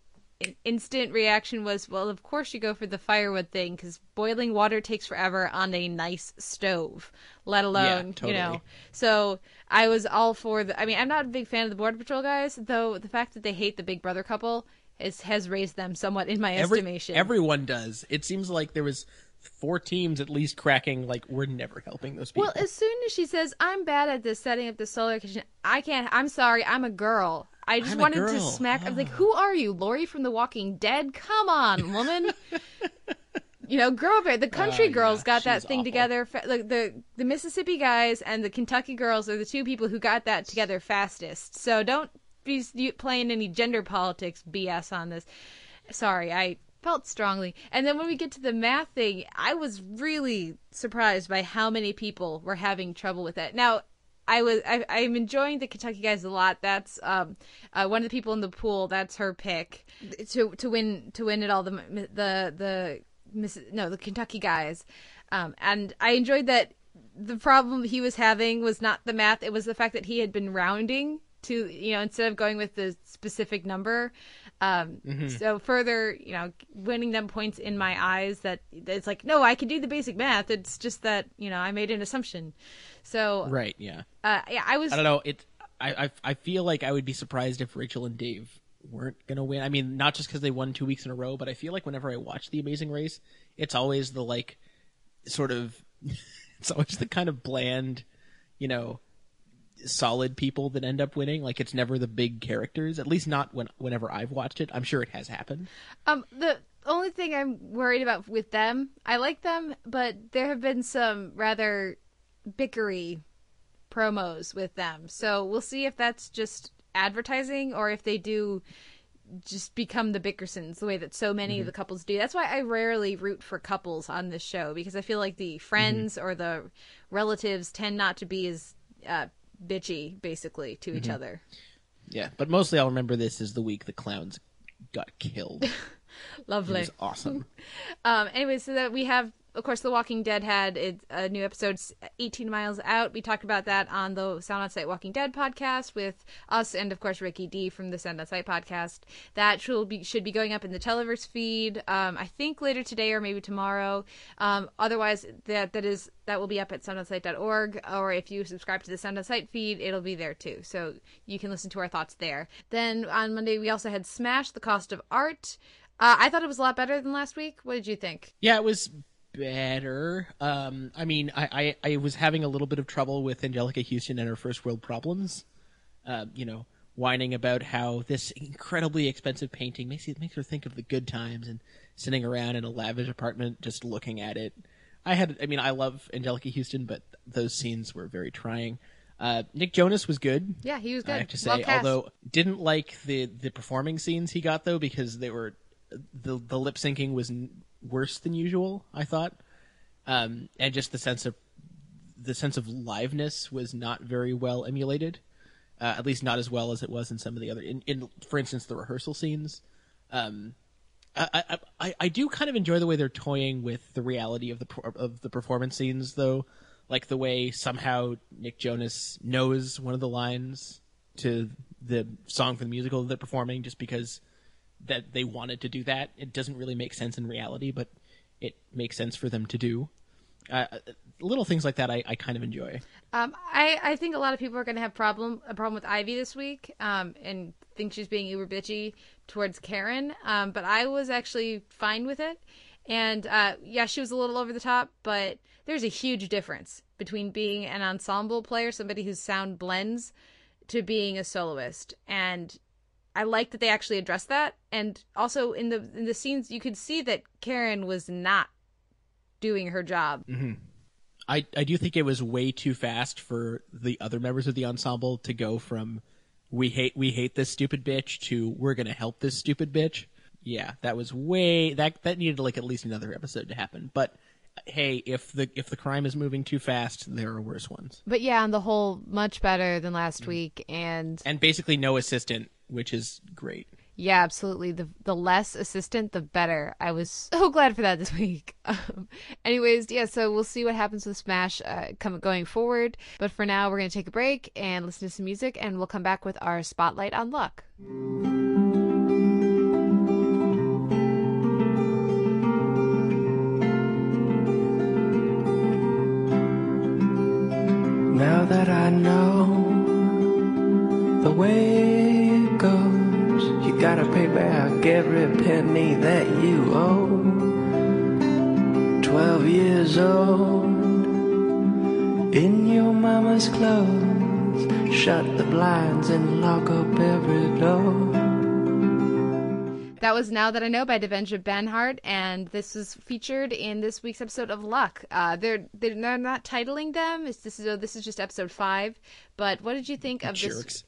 instant reaction was, well, of course you go for the firewood thing because boiling water takes forever on a nice stove, let alone totally. you know. So I was all for the. I mean, I'm not a big fan of the Border Patrol guys, though. The fact that they hate the Big Brother couple is has raised them somewhat in my Every, estimation. everyone does. It seems like there was four teams at least cracking like we're never helping those people. Well, as soon as she says, "I'm bad at this setting up the solar kitchen," I can't. I'm sorry. I'm a girl. I just I'm wanted to girl. smack. I was like, ah. "Who are you, Lori from The Walking Dead? Come on, woman." you know, grow up. The country Oh, girls yeah, got that thing awful. together. fa- Like the the Mississippi guys and the Kentucky girls are the two people who got that together fastest. So don't be playing any gender politics BS on this. Sorry, I felt strongly. And then when we get to the math thing, I was really surprised by how many people were having trouble with it. Now, I was I, I'm enjoying the Kentucky guys a lot. That's um uh, one of the people in the pool. That's her pick to to win to win it all. The the the Miss, no the Kentucky guys, um and I enjoyed that. The problem he was having was not the math; it was the fact that he had been rounding to you know instead of going with the specific number. Um, So further, you know, winning them points in my eyes that it's like, no, I can do the basic math. It's just that you know I made an assumption. So right? Yeah. uh, yeah, I was. I don't know. It. I, I. I feel like I would be surprised if Rachel and Dave weren't gonna win. I mean, not just because they won two weeks in a row, but I feel like whenever I watch The Amazing Race, it's always the like, sort of, it's always the kind of bland, you know, solid people that end up winning. Like it's never the big characters. At least not when whenever I've watched it. I'm sure it has happened. Um, the only thing I'm worried about with them, I like them, but there have been some rather bickery promos with them. So we'll see if that's just advertising or if they do just become the Bickersons the way that so many of the couples do. That's why I rarely root for couples on this show because I feel like the friends or the relatives tend not to be as uh, bitchy, basically, to each other. Yeah, but mostly I'll remember this as the week the clowns got killed. It Lovely. was awesome. Um, anyway, so that we have, of course, The Walking Dead had a new episode, 18 Miles Out. We talked about that on the Sound on Sight Walking Dead podcast with us and, of course, Ricky D from the Sound on Sight podcast. That should be should be going up in the Televerse feed. Um, I think later today or maybe tomorrow. Um, otherwise, that that is that will be up at soundonsight.org, or if you subscribe to the Sound on Sight feed, it'll be there too. So you can listen to our thoughts there. Then on Monday, we also had Smash: The Cost of Art. Uh, I thought it was a lot better than last week. What did you think? Yeah, it was better. Um, I mean, I, I, I was having a little bit of trouble with Anjelica Huston and her first world problems. Uh, you know, whining about how this incredibly expensive painting makes it makes her think of the good times and sitting around in a lavish apartment just looking at it. I had, I mean, I love Anjelica Huston, but those scenes were very trying. Uh, Nick Jonas was good. Yeah, he was good. I have to say, Well although didn't like the the performing scenes he got though because they were the the lip syncing was worse than usual. I thought, um, and just the sense of the sense of liveness was not very well emulated. Uh, at least not as well as it was in some of the other. In, in for instance, the rehearsal scenes. Um, I, I, I, do kind of enjoy the way they're toying with the reality of the of the performance scenes, though. Like the way somehow Nick Jonas knows one of the lines to the song for the musical that they're performing, just because that they wanted to do that. It doesn't really make sense in reality, but it makes sense for them to do. Uh, little things like that, I, I kind of enjoy. Um, I, I think a lot of people are going to have problem a problem with Ivy this week, um, and think she's being uber bitchy towards Karen. Um, but I was actually fine with it, and uh, yeah, she was a little over the top, but there's a huge difference between being an ensemble player, somebody whose sound blends, to being a soloist, and I like that they actually addressed that, and also in the in the scenes you could see that Karen was not doing her job. Mm-hmm. I, I do think it was way too fast for the other members of the ensemble to go from we hate we hate this stupid bitch to we're gonna help this stupid bitch. Yeah, that was way that that needed like at least another episode to happen. But hey, if the if the crime is moving too fast, there are worse ones. But yeah, on the whole, much better than last mm-hmm. week, and And basically no assistant, which is great. Yeah, absolutely. The the less assistant, the better. I was so glad for that this week. Um, anyways, yeah. So we'll see what happens with Smash uh, come going forward. But for now, we're gonna take a break and listen to some music, and we'll come back with our spotlight on luck. Now that I know the way it goes, you gotta pay back every penny that you owe. Twelve years old, in your mama's clothes, shut the blinds and lock up every door. That was Now That I Know by Devendra Banhart, and this was featured in this week's episode of Luck. Uh, they're, they're they're not titling them. It's, this is oh, this is just episode five. But what did you think of Jerks.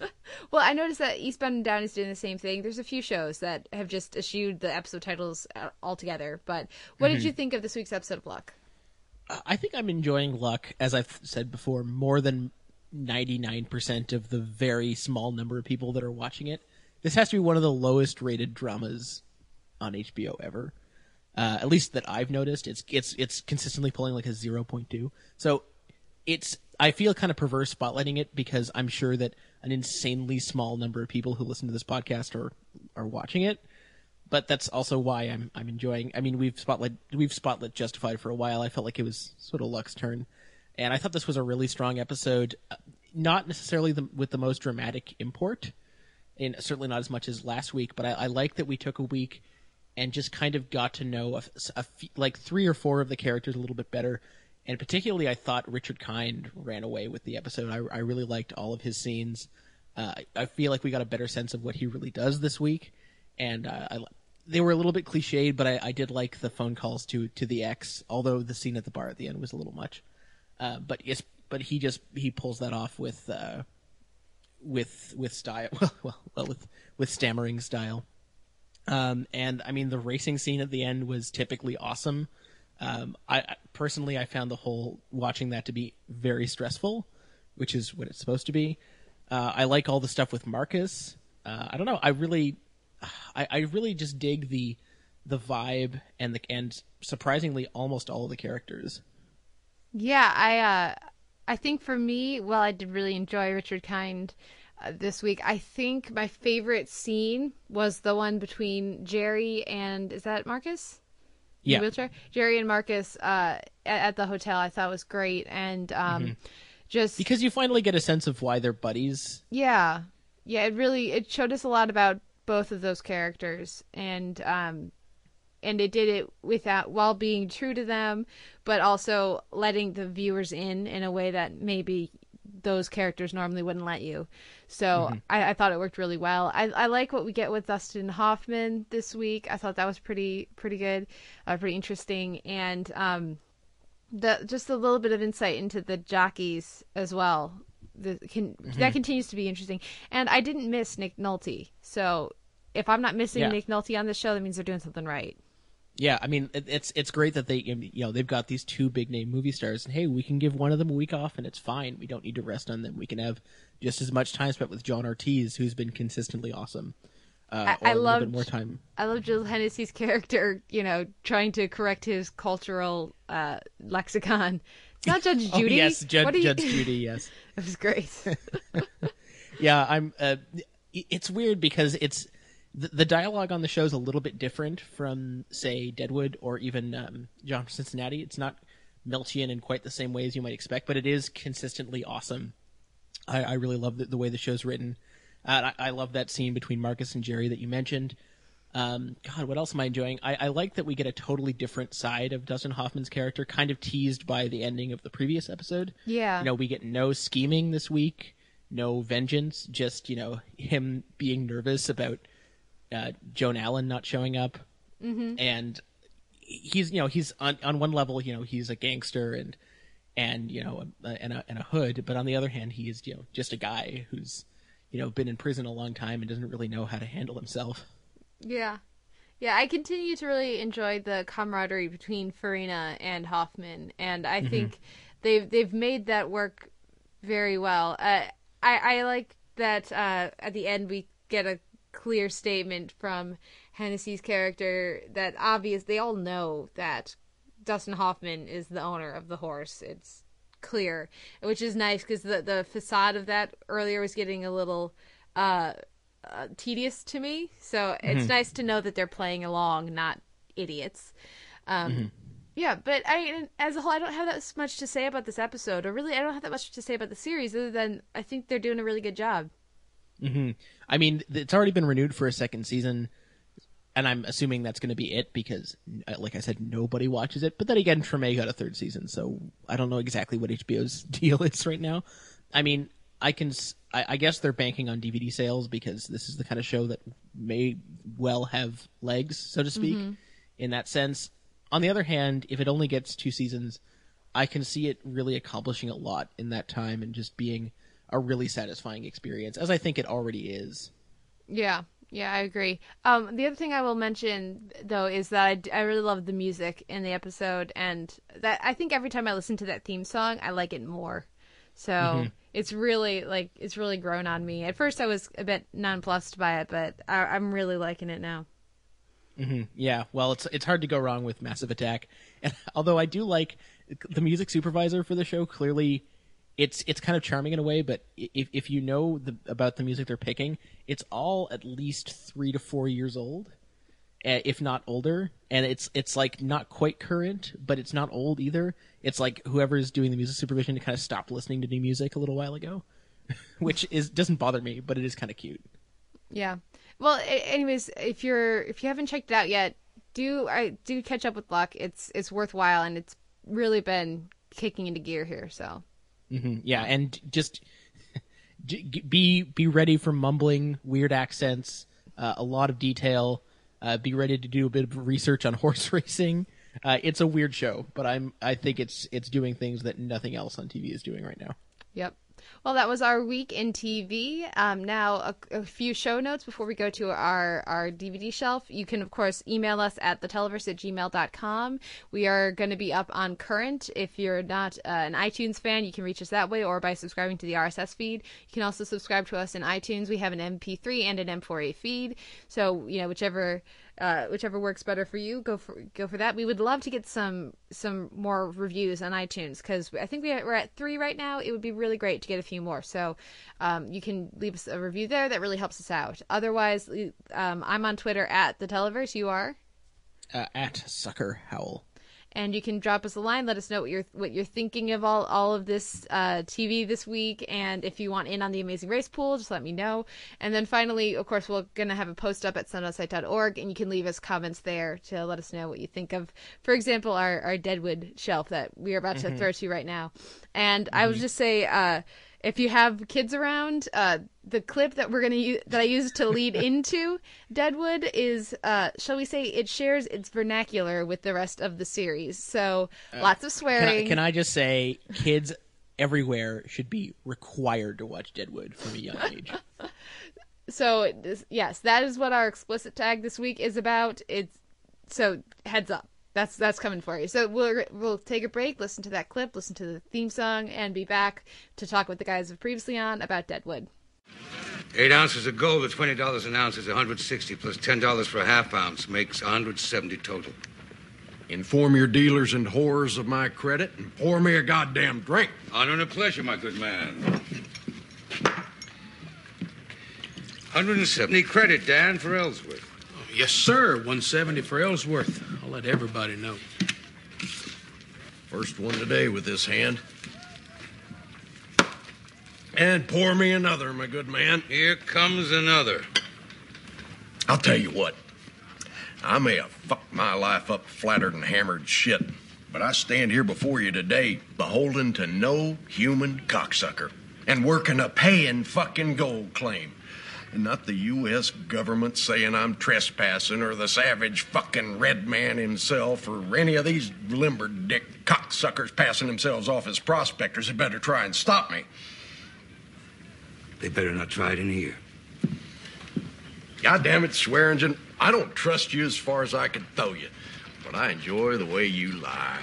this? Well, I noticed that Eastbound and Down is doing the same thing. There's a few shows that have just eschewed the episode titles uh, altogether. But what did you think of this week's episode of Luck? I think I'm enjoying Luck, as I've said before, more than 99% of the very small number of people that are watching it. This has to be one of the lowest rated dramas on HBO ever. Uh, at least that I've noticed. It's it's it's consistently pulling like a 0.2. So it's I feel kind of perverse spotlighting it because I'm sure that an insanely small number of people who listen to this podcast are are watching it. But that's also why I'm I'm enjoying. I mean, we've spotlight we've spotlight Justified for a while. I felt like it was sort of Luck's turn, and I thought this was a really strong episode. Uh, Not necessarily the, with the most dramatic import, and certainly not as much as last week. But I, I like that we took a week and just kind of got to know a, like three or four of the characters a little bit better, and particularly I thought Richard Kind ran away with the episode. I, I really liked all of his scenes. Uh, I feel like we got a better sense of what he really does this week, and uh, I, they were a little bit cliched, but I, I did like the phone calls to to the ex. Although the scene at the bar at the end was a little much, uh, but yes, but he just he pulls that off with uh, with with style. Well, well, well with with stammering style. Um, and I mean, the racing scene at the end was typically awesome. Um, I, personally, I found the whole watching that to be very stressful, which is what it's supposed to be. Uh, I like all the stuff with Marcus. Uh, I don't know. I really, I, I really just dig the the vibe and the and surprisingly almost all of the characters. Yeah, I uh, I think for me, well, I did really enjoy Richard Kind uh, this week. I think my favorite scene was the one between Jerry and is that Marcus? Yeah. wheelchair. Jerry and Marcus uh, at, at the hotel. I thought was great, and um, just Because you finally get a sense of why they're buddies. yeah, yeah. It really it showed us a lot about both of those characters, and um, and it did it without while being true to them, but also letting the viewers in in a way that maybe those characters normally wouldn't let you. So I, I thought it worked really well. I, I like what we get with Dustin Hoffman this week. I thought that was pretty pretty good, uh, pretty interesting, and um, the just a little bit of insight into the jockeys as well. The, can, That continues to be interesting. And I didn't miss Nick Nolte, so if I'm not missing Yeah. Nick Nolte on this show, that means they're doing something right. Yeah, I mean it, it's it's great that they you know they've got these two big name movie stars, and hey, we can give one of them a week off, and it's fine. We don't need to rest on them. We can have just as much time spent with John Ortiz, who's been consistently awesome. Uh, I- I or a little loved- bit more time. I love Jill Hennessy's character, you know, trying to correct his cultural uh, lexicon. It's not Judge Judy. Oh, Judy. yes, Judge, you- Judge Judy. Yes. it was great. yeah, I'm. Uh, it's weird because it's the, the dialogue on the show is a little bit different from, say, Deadwood or even um, John from Cincinnati. It's not Milchian in quite the same way as you might expect, but it is consistently awesome. I, I really love the, the way the show's written. Uh, I, I love that scene between Marcus and Jerry that you mentioned. Um, God, what else am I enjoying? I, I like that we get a totally different side of Dustin Hoffman's character, kind of teased by the ending of the previous episode. Yeah. You know, we get no scheming this week, no vengeance, just, you know, him being nervous about uh, Joan Allen not showing up. Mm-hmm. And he's, you know, he's on, on one level, you know, he's a gangster and, and, you know, and, a, and a hood. But on the other hand, he is, you know, just a guy who's, you know, been in prison a long time and doesn't really know how to handle himself. yeah. Yeah, I continue to really enjoy the camaraderie between Farina and Hoffman, and I think they've they've made that work very well. Uh, I I like that uh, at the end we get a clear statement from Hennessy's character that obvious they all know that Dustin Hoffman is the owner of the horse. It's clear, which is nice because the the facade of that earlier was getting a little uh, uh tedious to me. So it's nice to know that they're playing along, not idiots. Um, Yeah, but I, as a whole, I don't have that much to say about this episode, or really, I don't have that much to say about the series, other than I think they're doing a really good job. I mean, it's already been renewed for a second season, and I'm assuming that's going to be it because, uh, like I said, nobody watches it. But then again, Treme got a third season, so I don't know exactly what HBO's deal is right now. I mean, I can, I guess they're banking on DVD sales because this is the kind of show that may well have legs, so to speak, in that sense. On the other hand, if it only gets two seasons, I can see it really accomplishing a lot in that time and just being a really satisfying experience, as I think it already is. Yeah, yeah, I agree. Um, the other thing I will mention though is that I, d- I really love the music in the episode, and that I think every time I listen to that theme song, I like it more. So it's really like it's really grown on me. At first, I was a bit nonplussed by it, but I, I'm really liking it now. Yeah, well, it's it's hard to go wrong with Massive Attack. And although I do like the music supervisor for the show, clearly it's it's kind of charming in a way. But if if you know the, about the music they're picking, it's all at least three to four years old, eh, if not older. And it's it's like not quite current, but it's not old either. It's like whoever's doing the music supervision to kind of stopped listening to new music a little while ago, which is doesn't bother me, but it is kind of cute. Yeah. Well, anyways, if you're if you haven't checked it out yet, do I do catch up with Luck. It's it's worthwhile and it's really been kicking into gear here. So hmm Yeah, and just be be ready for mumbling, weird accents, uh, a lot of detail. Uh, be ready to do a bit of research on horse racing. Uh, it's a weird show, but I'm I think it's it's doing things that nothing else on TV is doing right now. Yep. Well, that was our week in TV. Um, now, a, a few show notes before we go to our, our DVD shelf. You can, of course, email us at theteleverse at gmail.com. We are going to be up on Current. If you're not uh, an iTunes fan, you can reach us that way or by subscribing to the RSS feed. You can also subscribe to us in iTunes. We have an MP3 and an M4A feed. So, you know, whichever uh, whichever works better for you, go for go for that. We would love to get some some more reviews on iTunes because I think we we're at three right now. It would be really great to get a few more. So um, you can leave us a review there. That really helps us out. Otherwise, um, I'm on Twitter at the Televerse. You are. Uh, at Sucker Howl. And you can drop us a line. Let us know what you're what you're thinking of all all of this uh, TV this week, and if you want in on the Amazing Race pool, just let me know. And then finally, of course, we're gonna have a post up at soundonsight.org, and you can leave us comments there to let us know what you think of, for example, our our Deadwood shelf that we are about to Mhm. throw to right now. And I would just say. Uh, if you have kids around, uh, the clip that we're gonna use that I use to lead into Deadwood is, uh, shall we say, it shares its vernacular with the rest of the series. So lots of Uh, Can I, swearing. can I just say, kids everywhere should be required to watch Deadwood from a young age. So yes, that is what our explicit tag this week is about. It's so heads up. That's that's coming for you. So we'll we'll take a break, listen to that clip, listen to the theme song, and be back to talk with the guys of previously on about Deadwood. Eight ounces of gold at twenty dollars an ounce is 160 plus ten dollars for a half ounce makes 170 total. Inform your dealers and whores of my credit and pour me a goddamn drink. Honor and a pleasure, my good man. 170 credit, Dan, for Ellsworth. Yes, sir. 170 for Ellsworth. I'll let everybody know. First one today with this hand. And pour me another, my good man. Here comes another. I'll tell you what. I may have fucked my life up flattered and hammered shit, but I stand here before you today beholden to no human cocksucker and working a paying fucking gold claim. And not the U.S. government saying I'm trespassing or the savage fucking red man himself or any of these limber dick cocksuckers passing themselves off as prospectors had better try and stop me. They better not try it in here. God damn it, Swearingen. I don't trust you as far as I can throw you, but I enjoy the way you lie.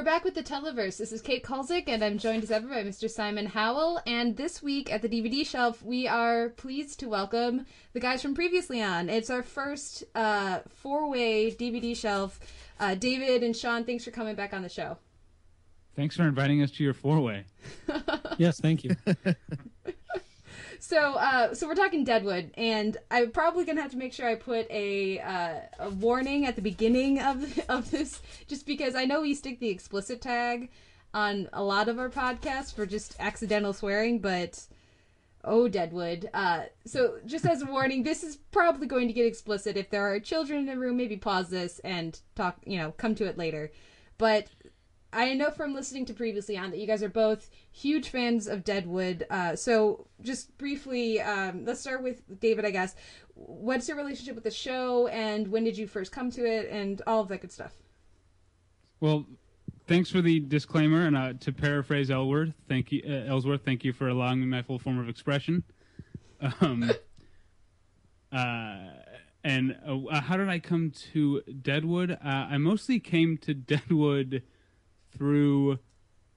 We're back with the Televerse. This is Kate Kulzick, and I'm joined as ever by Mr. Simon Howell. And this week at the DVD shelf, we are pleased to welcome the guys from previously on. It's our first uh, four-way DVD shelf. Uh, David and Sean, thanks for coming back on the show. Thanks for inviting us to your four way. yes, thank you. So, uh, so we're talking Deadwood, and I'm probably gonna have to make sure I put a uh, a warning at the beginning of of this, just because I know we stick the explicit tag on a lot of our podcasts for just accidental swearing, but oh, Deadwood. Uh, so, just as a warning, this is probably going to get explicit. If there are children in the room, maybe pause this and talk. You know, come to it later. But I know from listening to previously on that you guys are both huge fans of Deadwood. Uh, so just briefly, um, let's start with David, I guess. What's your relationship with the show, and when did you first come to it, and all of that good stuff? Well, thanks for the disclaimer, and uh, to paraphrase Ellsworth, thank you, uh, Ellsworth, thank you for allowing me my full form of expression. Um, uh, and uh, how did I come to Deadwood? Uh, I mostly came to Deadwood through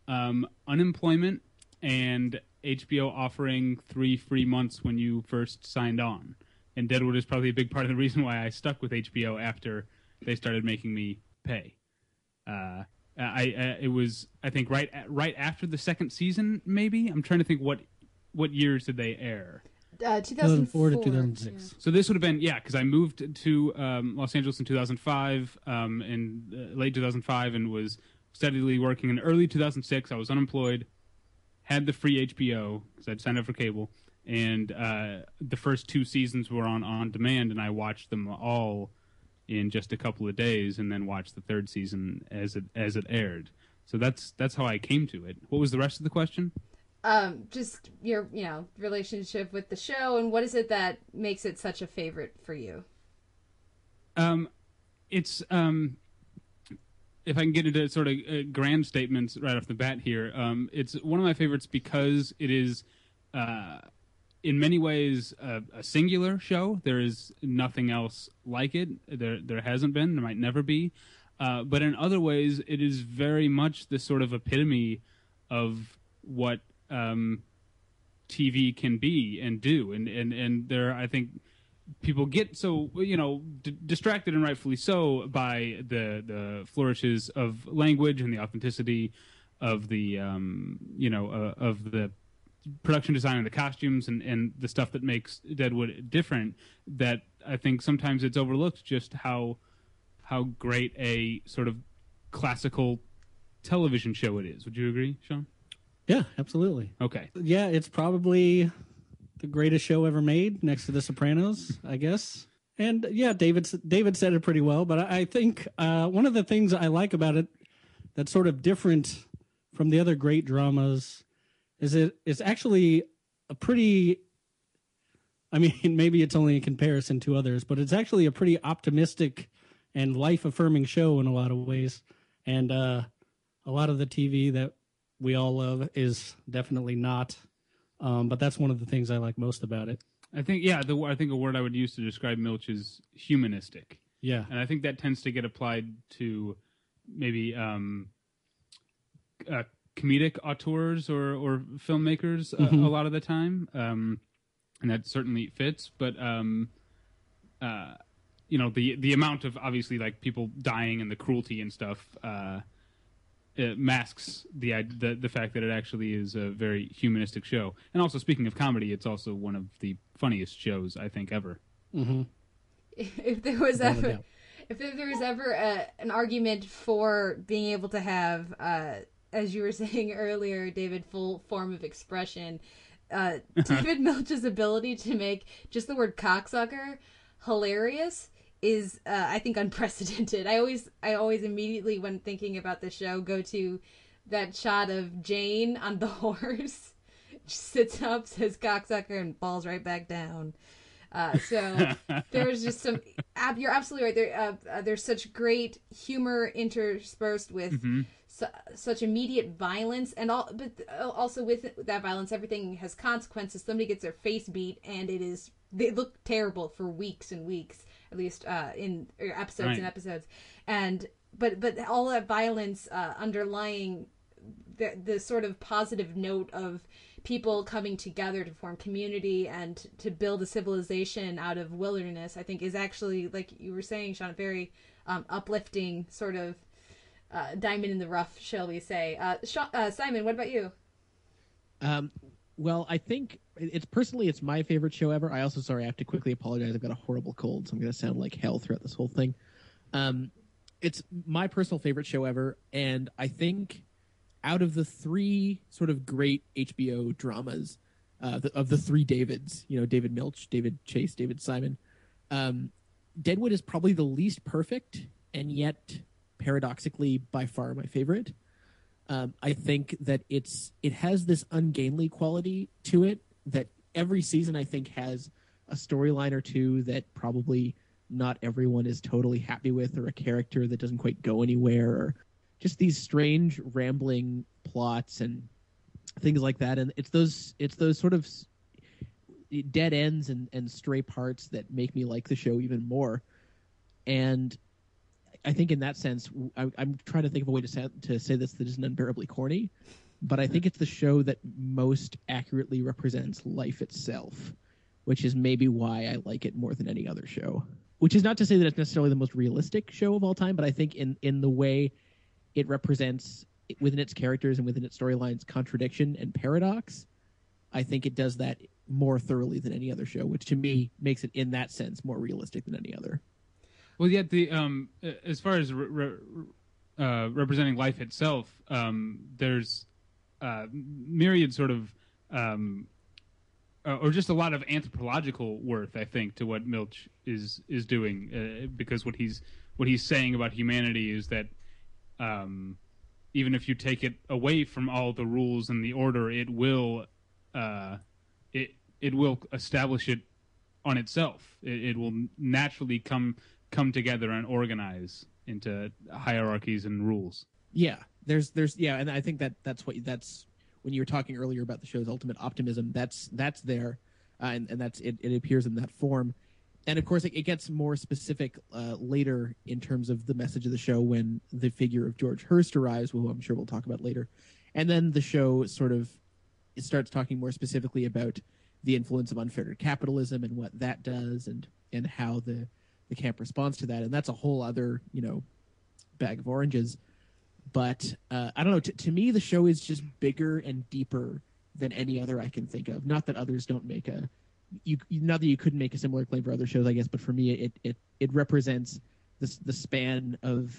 um, unemployment and HBO offering three free months when you first signed on. And Deadwood is probably a big part of the reason why I stuck with HBO after they started making me pay. Uh, I uh, it was I think right at, right after the second season. Maybe I'm trying to think what what years did they air. Uh, 2004 to 2004 2006. So this would have been yeah, because I moved to um, Los Angeles in 2005, um, in uh, late 2005, and was steadily working. In early 2006, I was unemployed, had the free HBO because I'd signed up for cable, and uh, the first two seasons were on on demand, and I watched them all in just a couple of days, and then watched the third season as it as it aired. So that's that's how I came to it. What was the rest of the question? um, just your you know relationship with the show and what is it that makes it such a favorite for you? Um, it's um, if I can get into sort of uh, grand statements right off the bat here. Um, it's one of my favorites because it is, uh, in many ways, a, a singular show. There is nothing else like it. There, there hasn't been. There might never be. Uh, but in other ways, it is very much the sort of epitome of what um, TV can be and do. And, and, and there, I think people get so you know d- distracted and rightfully so by the the flourishes of language and the authenticity of the um, you know uh, of the production design and the costumes and, and the stuff that makes Deadwood different that I think sometimes it's overlooked just how how great a sort of classical television show it is. Would you agree, Sean? Yeah, absolutely. Okay. Yeah, it's probably the greatest show ever made, next to The Sopranos, I guess. And yeah, David David said it pretty well. But I, think uh, one of the things I like about it that's sort of different from the other great dramas is it it's actually a pretty. I mean, maybe it's only in comparison to others, but it's actually a pretty optimistic and life affirming show in a lot of ways. And uh, a lot of the TV that we all love is definitely not. Um, but that's one of the things I like most about it. I think yeah, the I think a word I would use to describe Milch is humanistic. Yeah. and I think that tends to get applied to maybe um, uh, comedic auteurs or or filmmakers a, Mhm. a lot of the time, um, and that certainly fits. But um, uh, you know the the amount of obviously like people dying and the cruelty and stuff. Uh, it masks the, the the fact that it actually is a very humanistic show. And also, speaking of comedy, it's also one of the funniest shows I think ever. Mm-hmm. if there was Without ever if there was ever a, an argument for being able to have uh, as you were saying earlier david full form of expression uh, david milch's ability to make just the word cocksucker hilarious is uh, i think unprecedented i always i always immediately when thinking about the show go to that shot of jane on the horse just sits up says cocksucker and falls right back down uh, so there's just some. Ab, you're absolutely right. There, uh, uh, there's such great humor interspersed with Mhm. su- such immediate violence, and all, but uh, also with that violence, everything has consequences. Somebody gets their face beat, and it is they look terrible for weeks and weeks, at least uh, in or episodes Right. and episodes, and but but all that violence uh, underlying the the sort of positive note of people coming together to form community and to build a civilization out of wilderness, I think is actually like you were saying, Sean, a very um, uplifting sort of uh, diamond in the rough, shall we say? Uh, Sean, uh, Simon, what about you? Um, well, I think it's personally it's my favorite show ever. I also sorry I have to quickly apologize. I've got a horrible cold, so I'm going to sound like hell throughout this whole thing. Um, it's my personal favorite show ever, and I think out of the three sort of great HBO dramas, uh, the, of the three Davids, you know, David Milch, David Chase, David Simon, um, Deadwood is probably the least perfect, and yet paradoxically by far my favorite. Um, I think that it's it has this ungainly quality to it that every season I think has a storyline or two that probably not everyone is totally happy with, or a character that doesn't quite go anywhere, or just these strange rambling plots and things like that. And it's those it's those sort of dead ends and, and stray parts that make me like the show even more. And I think in that sense, I, I'm trying to think of a way to say, to say this that isn't unbearably corny, but I think it's the show that most accurately represents life itself, which is maybe why I like it more than any other show. Which is not to say that it's necessarily the most realistic show of all time, but I think in in the way it represents within its characters and within its storylines contradiction and paradox. I think it does that more thoroughly than any other show, which to me makes it in that sense more realistic than any other. Well, yet the um, as far as re- uh, representing life itself, um, there's uh, myriad sort of um, uh, or just a lot of anthropological worth, I think, to what Milch is is doing, uh, because what he's what he's saying about humanity is that um, even if you take it away from all the rules and the order, it will uh, it it will establish it on itself. It, it will naturally come come together and organize into hierarchies and rules. Yeah, there's there's yeah, and I think that that's what that's when you were talking earlier about the show's ultimate optimism. That's that's there, uh, and and that's it. It appears in that form, and of course it, it gets more specific uh, later in terms of the message of the show when the figure of George Hearst arrives, who I'm sure we'll talk about later, and then the show sort of starts talking more specifically about the influence of unfettered capitalism and what that does, and and how the the camp responds to that, and that's a whole other you know bag of oranges. But uh, I don't know. T- to me, the show is just bigger and deeper than any other I can think of. Not that others don't make a you. Not that you couldn't make a similar claim for other shows, I guess. But for me, it it it represents the the span of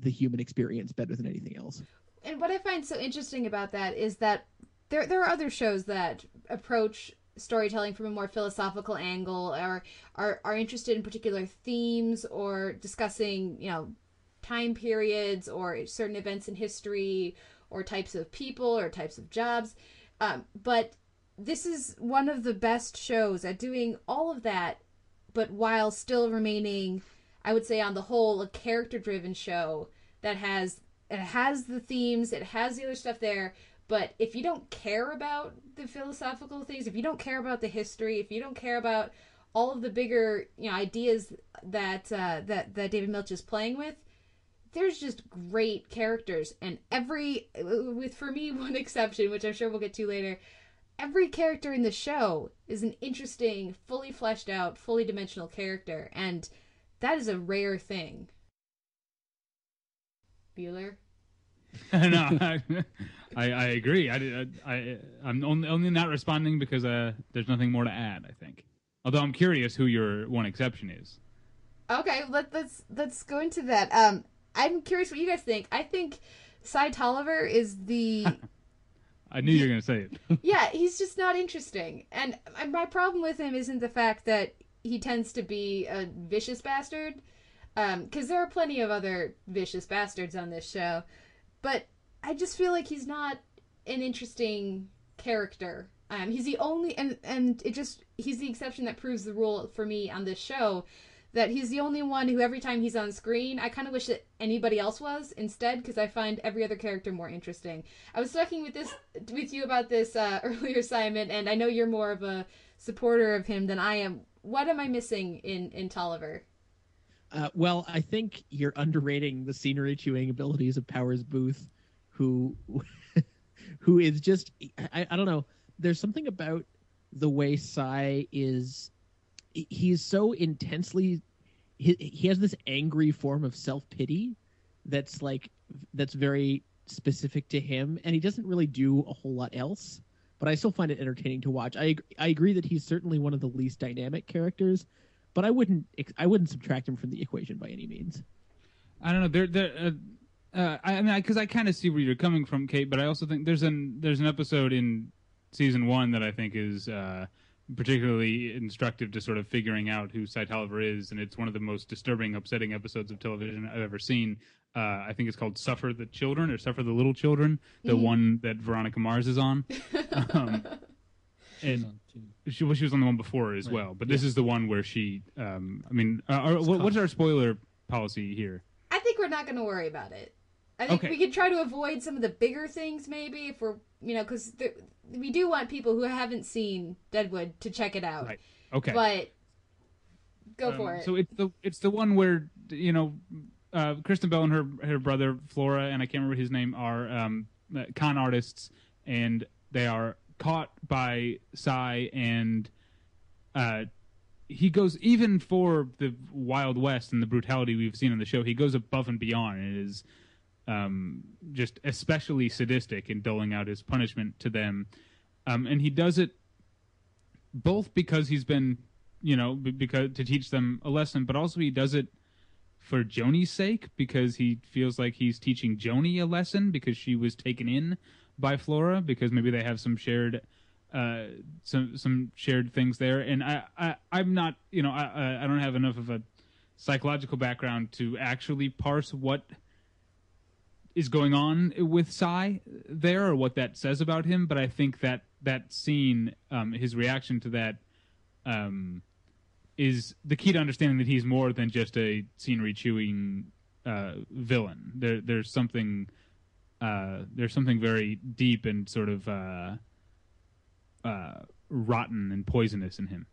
the human experience better than anything else. And what I find so interesting about that is that there there are other shows that approach storytelling from a more philosophical angle or are, are interested in particular themes or discussing you know time periods or certain events in history or types of people or types of jobs. Um, but this is one of the best shows at doing all of that but while still remaining i would say on the whole a character driven show that has it has the themes it has the other stuff there but if you don't care about the philosophical things, if you don't care about the history, if you don't care about all of the bigger you know ideas that uh, that that David Milch is playing with, there's just great characters, and every with for me one exception, which I'm sure we'll get to later. Every character in the show is an interesting, fully fleshed out, fully dimensional character, and that is a rare thing. Bueller. no, I, I, agree. I, I, I'm only, only not responding because uh, there's nothing more to add. I think. Although I'm curious who your one exception is. Okay, let, let's let's go into that. Um, I'm curious what you guys think. I think Cy Tolliver is the. I knew you were going to say it. yeah, he's just not interesting, and my problem with him isn't the fact that he tends to be a vicious bastard, because um, there are plenty of other vicious bastards on this show, but I just feel like he's not an interesting character. Um, he's the only, and and it just he's the exception that proves the rule for me on this show. That he's the only one who every time he's on screen, I kind of wish that anybody else was instead, because I find every other character more interesting. I was talking with this with you about this uh, earlier, Simon, and I know you're more of a supporter of him than I am. What am I missing in in Tolliver? Uh, well, I think you're underrating the scenery chewing abilities of Powers Boothe, who who is just I, I don't know. There's something about the way Cy is. He's so intensely. He, he has this angry form of self pity that's like that's very specific to him, and he doesn't really do a whole lot else. But I still find it entertaining to watch. I I agree that he's certainly one of the least dynamic characters, but I wouldn't I wouldn't subtract him from the equation by any means. I don't know. There, there. Uh, uh, I, I mean, because I, I kind of see where you're coming from, Kate, but I also think there's an there's an episode in season one that I think is uh, particularly instructive to sort of figuring out who Cy Tolliver is, and it's one of the most disturbing, upsetting episodes of television I've ever seen. Uh, I think it's called "Suffer the Children" or "Suffer the Little Children," the Mm-hmm. Mhm. one that Veronica Mars is on. um, and she, well, she was on the one before as Right. well, but this is the one where she. Um, I mean, uh, our, what, what's our spoiler policy here? I think we're not going to worry about it. I think Okay. we could try to avoid some of the bigger things, maybe if we're, you know, because we do want people who haven't seen Deadwood to check it out. Right. Okay. But go Um, for it. So it's the it's the one where you know, uh, Kristen Bell and her her brother Flora and I can't remember his name are um, uh, con artists, and they are caught by Cy and uh, he goes even for the Wild West and the brutality we've seen on the show. He goes above and beyond, and is um, just especially sadistic in doling out his punishment to them, um, and he does it both because he's been, you know, because to teach them a lesson, but also he does it for Joanie's sake because he feels like he's teaching Joanie a lesson because she was taken in by Flora because maybe they have some shared uh some some shared things there and I, I I'm not you know I I- don't have enough of a psychological background to actually parse what is going on with Cy there or what that says about him but I think that that scene um his reaction to that um is the key to understanding that he's more than just a scenery chewing uh, villain. There, there's something, uh, there's something very deep and sort of uh, uh, rotten and poisonous in him.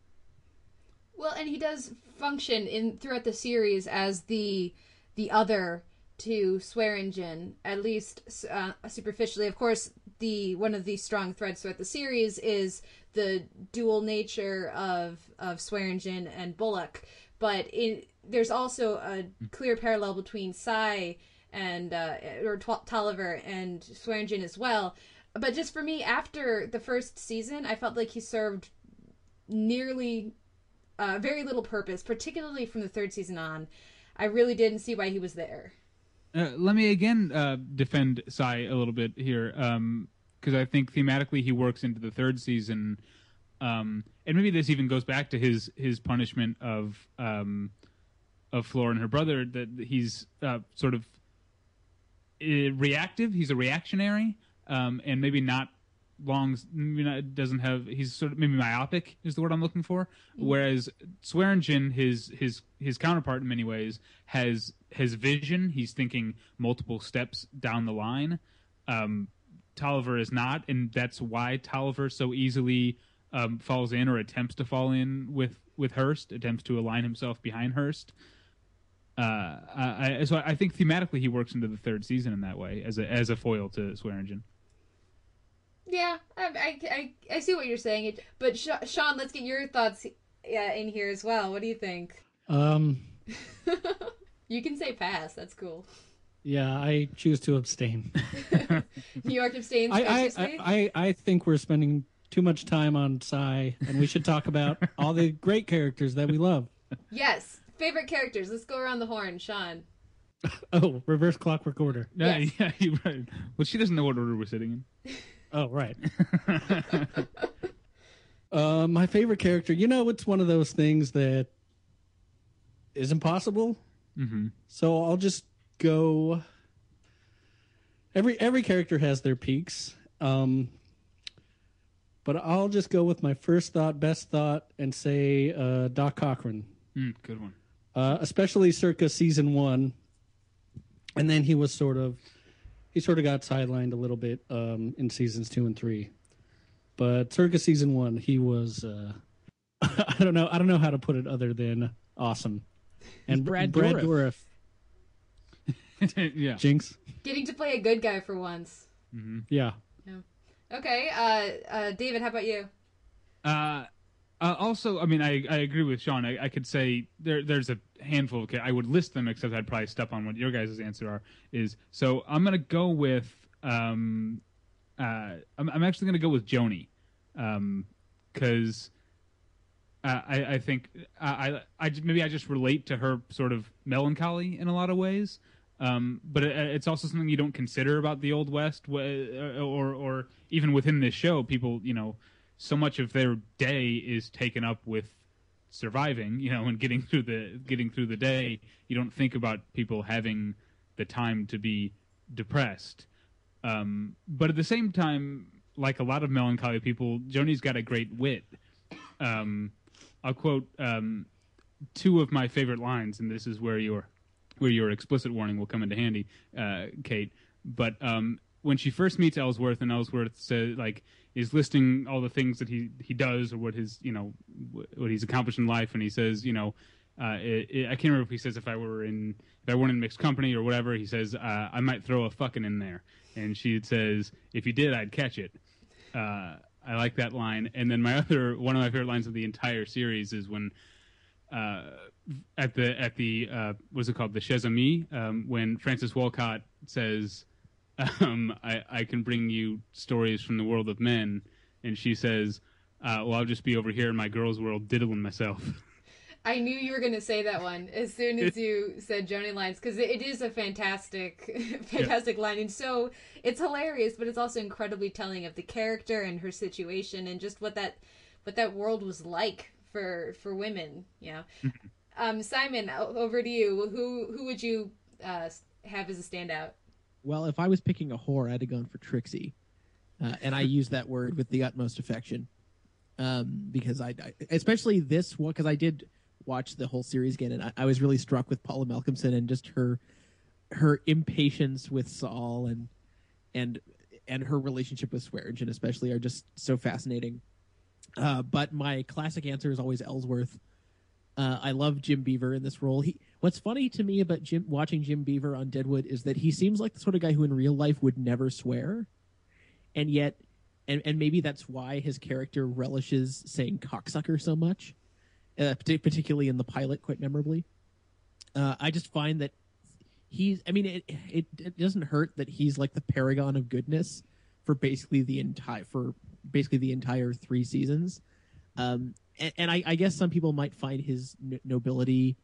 Well, and he does function in throughout the series as the the other to Swearingen, at least uh, superficially. Of course, the one of the strong threads throughout the series is the dual nature of of Swearingen and Bullock, but in there's also a clear parallel between Cy and uh, or Tw- Tolliver and Swearingen as well. But just for me, after the first season, I felt like he served nearly uh, very little purpose, particularly from the third season on. I really didn't see why he was there. Uh, let me again uh, defend Cy a little bit here, because I think thematically he works into the third season, um, and maybe this even goes back to his his punishment of um, of Flora and her brother. That he's uh, sort of reactive. He's a reactionary, um, and maybe not long. Maybe not, doesn't have. He's sort of maybe myopic is the word I'm looking for. Whereas Swearingen, his his his counterpart in many ways, has his vision. He's thinking multiple steps down the line. Um, Tolliver is not, and that's why Tolliver so easily um, falls in or attempts to fall in with with Hearst, attempts to align himself behind Hearst. Uh, I, I- so I think thematically he works into the third season in that way as a as a foil to Swearingen. Yeah, I, I, I, I see what you're saying. But Sh- Sean, let's get your thoughts uh, in here as well. What do you think? Um, You can say pass. That's cool. yeah, I choose to abstain. New York abstains. I, I. I, I, I think we're spending too much time on Cy, and we should talk about all the great characters that we love. yes, favorite characters. Let's go around the horn, Sean. Oh, reverse clockwork order. Yeah, yeah, you're right. Well, she doesn't know what order we're sitting in. Oh, right. uh, my favorite character, you know, it's one of those things that is impossible. Mm-hmm. So I'll just go. Every every character has their peaks, um, but I'll just go with my first thought, best thought, and say uh, Doc Cochran, Mm, good one. Uh, especially circa season one, and then he was sort of he sort of got sidelined a little bit um, in seasons two and three, but circa season one, he was uh, I don't know I don't know how to put it other than awesome, and Brad Brad Dourif. Dourif. yeah. Jinx. Getting to play a good guy for once. Yeah. Okay, uh, uh, David, how about you? Uh, uh, also, I mean, I, I agree with Sean. I, I could say there there's a handful of I would list them, except I'd probably step on what your guys' answer are. Is so I'm gonna go with um, uh, I'm, I'm actually gonna go with Joanie, um, because. Uh, I, I think I, I, I maybe I just relate to her sort of melancholy in a lot of ways, um, but it, it's also something you don't consider about the Old West, or or even within this show. People, you know, so much of their day is taken up with surviving, you know, and getting through the getting through the day. You don't think about people having the time to be depressed. Um, but at the same time, like a lot of melancholy people, Joanie's got a great wit. Um, I'll quote um, two of my favorite lines, and this is where your where your explicit warning will come into handy, uh, Kate. But um, when she first meets Ellsworth, and Ellsworth says like is listing all the things that he he does or what his you know what he's accomplished in life, and he says you know. Uh, it, it, I can't remember if he says if I were in if I weren't in mixed company or whatever. He says uh, I might throw a fucking in there, and she says if you did, I'd catch it. Uh, I like that line. And then my other one of my favorite lines of the entire series is when uh, at the at the uh, what's it called the Chez Ami um, when Francis Wolcott says, um, I, "I can bring you stories from the world of men," and she says, uh, "Well, I'll just be over here in my girls' world diddling myself." I knew you were going to say that one as soon as you said Joanie lines because it is a fantastic, fantastic line, and so it's hilarious, but it's also incredibly telling of the character and her situation and just what that what that world was like for for women. You know, um, Simon, over to you. Who who would you uh, have as a standout? Well, if I was picking a whore, I'd have gone for Trixie, uh, and I use that word with the utmost affection, um, because I, I especially this one because I did watch the whole series again, and I, I was really struck with Paula Malcomson and just her her impatience with Sol and and and her relationship with Swearingen especially are just so fascinating. Uh, but my classic answer is always Ellsworth. Uh, I love Jim Beaver in this role. He, what's funny to me about Jim watching Jim Beaver on Deadwood is that he seems like the sort of guy who in real life would never swear, and yet, and and maybe that's why his character relishes saying cocksucker so much, uh, particularly in the pilot, quite memorably. Uh, I just find that he's. I mean, it, it it doesn't hurt that he's like the paragon of goodness for basically the entire for basically the entire three seasons. Um, and, and I, I guess some people might find his n- nobility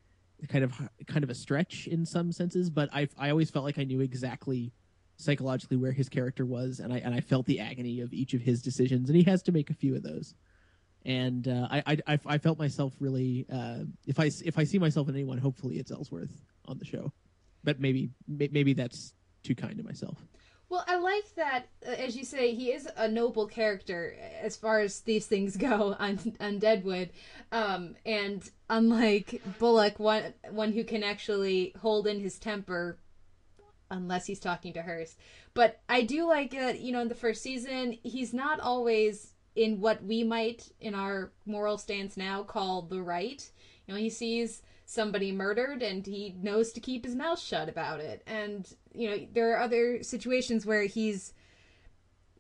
kind of kind of a stretch in some senses, but I I always felt like I knew exactly psychologically where his character was, and I and I felt the agony of each of his decisions, and he has to make a few of those. And uh, I, I I felt myself really uh, if I if I see myself in anyone, hopefully it's Ellsworth on the show, but maybe maybe that's too kind to myself. Well, I like that, uh, as you say, he is a noble character as far as these things go on on Deadwood, um, and unlike Bullock, one one who can actually hold in his temper, unless he's talking to Hearst. But I do like that, you know, in the first season, he's not always in what we might, in our moral stance now, call the right. You know, he sees somebody murdered and he knows to keep his mouth shut about it. And, you know, there are other situations where he's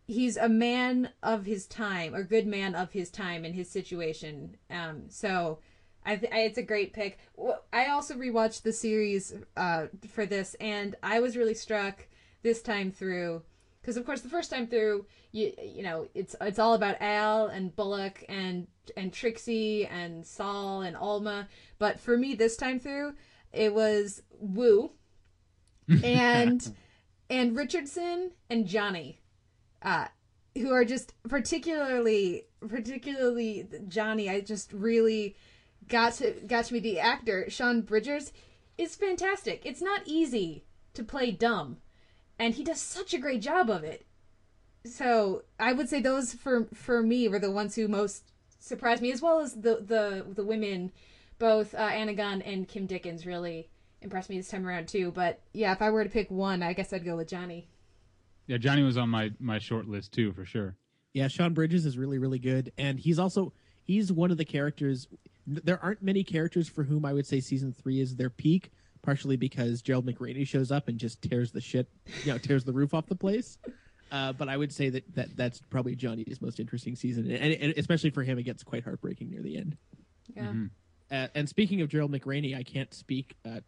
he's a man of his time or good man of his time in his situation. Um so I, th- I it's a great pick. I also rewatched the series uh for this and I was really struck this time through because of course the first time through you you know it's it's all about Al and Bullock and and Trixie and Saul and Alma. But for me this time through it was Wu and and Richardson and Johnny uh who are just particularly particularly Johnny. I just really got to got to me the actor. Sean Bridgers is fantastic. It's not easy to play dumb and he does such a great job of it. So I would say those for for me were the ones who most surprised me, as well as the the the women, both uh, Anna Gunn and Kim Dickens really impressed me this time around too. But yeah, if I were to pick one, I guess I'd go with Johnny. Yeah, Johnny was on my my short list too for sure. Yeah, Sean Bridgers is really, really good, and he's also he's one of the characters. There aren't many characters for whom I would say season three is their peak, partially because Gerald McRaney shows up and just tears the shit, you know, tears the roof off the place. Uh, but I would say that, that that's probably Johnny's most interesting season, and, and especially for him, it gets quite heartbreaking near the end. Yeah. Uh, and speaking of Gerald McRaney, I can't speak uh,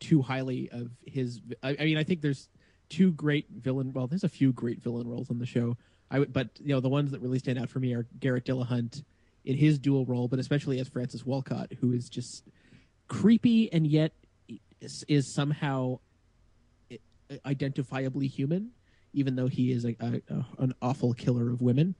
too highly of his. I, I mean, I think there's two great villain. Well, there's a few great villain roles on the show. I would, but you know, the ones that really stand out for me are Garret Dillahunt in his dual role, but especially as Francis Wolcott, who is just creepy and yet is, is somehow identifiably human, even though he is a, a, a, an awful killer of women.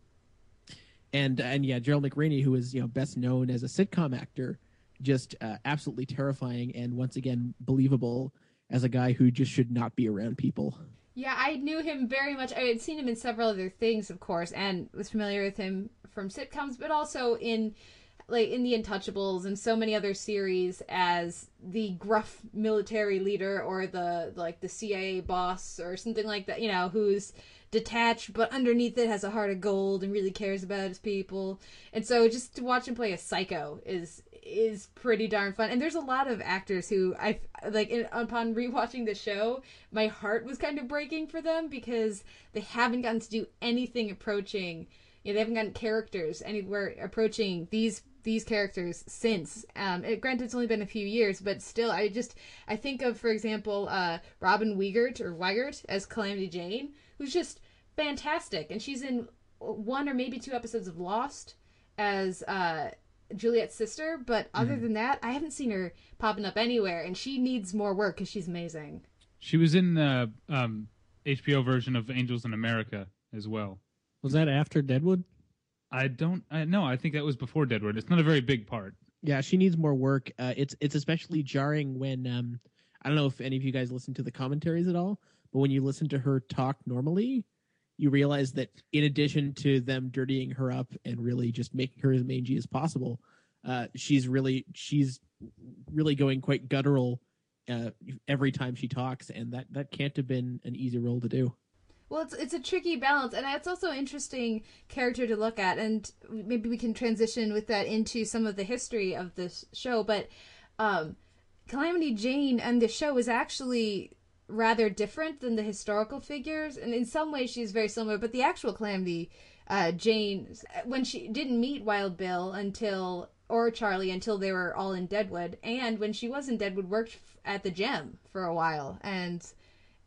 And and yeah, Gerald McRaney, who is you know best known as a sitcom actor, just uh, absolutely terrifying and once again believable as a guy who just should not be around people. Yeah, I knew him very much. I had seen him in several other things, of course, and was familiar with him from sitcoms, but also in like in the Untouchables and so many other series as the gruff military leader or the like the CIA boss or something like that, you know, who's detached but underneath it has a heart of gold and really cares about his people. And so just to watch him play a psycho is is pretty darn fun. And there's a lot of actors who I like in, upon rewatching the show, my heart was kind of breaking for them because they haven't gotten to do anything approaching you know, they haven't gotten characters anywhere approaching these these characters since. Um, it, granted, it's only been a few years, but still, I just I think of, for example, uh, Robin Wiegert or Weigert as Calamity Jane, who's just fantastic, and she's in one or maybe two episodes of Lost as uh, Juliet's sister. But other Mhm. than that, I haven't seen her popping up anywhere, and she needs more work because she's amazing. She was in the um, HBO version of Angels in America as well. Was that after Deadwood? I don't. I no. I think that was before Deadwood. It's not a very big part. Yeah, she needs more work. Uh, it's it's especially jarring when um, I don't know if any of you guys listen to the commentaries at all, but when you listen to her talk normally, you realize that in addition to them dirtying her up and really just making her as mangy as possible, uh, she's really she's really going quite guttural uh, every time she talks, and that that can't have been an easy role to do. Well, it's it's a tricky balance, and it's also an interesting character to look at, and maybe we can transition with that into some of the history of this show. But um, Calamity Jane and the show is actually rather different than the historical figures, and in some ways she's very similar. But the actual Calamity uh, Jane, when she didn't meet Wild Bill until or Charlie until they were all in Deadwood, and when she was in Deadwood, worked at the gem for a while, and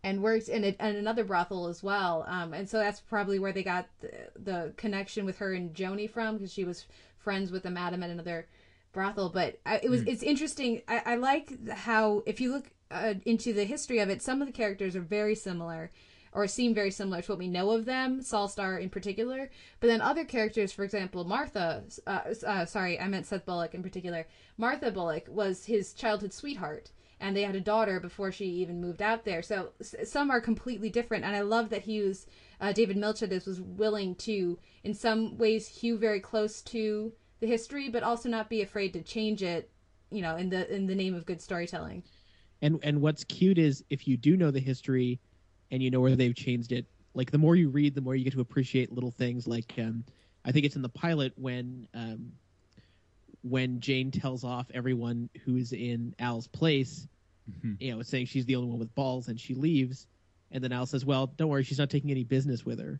and worked in, a, in another brothel as well. Um, and so that's probably where they got the, the connection with her and Joanie from because she was friends with the madam at another brothel. But I, it was Mm. it's interesting. I, I like how if you look uh, into the history of it, some of the characters are very similar. Or seem very similar to what we know of them, Sol Star in particular. But then other characters, for example, Martha, uh, uh, sorry, I meant Seth Bullock in particular. Martha Bullock was his childhood sweetheart and they had a daughter before she even moved out there. So some are completely different, and I love that he was uh, David Milchadis was willing to, in some ways, hew very close to the history, but also not be afraid to change it, you know, in the in the name of good storytelling. And and what's cute is if you do know the history and you know where they've changed it, like the more you read, the more you get to appreciate little things. Like um, I think it's in the pilot when um, when Jane tells off everyone who's in Al's place, you know, saying she's the only one with balls, and she leaves, and then Al says, "Well, don't worry, she's not taking any business with her,"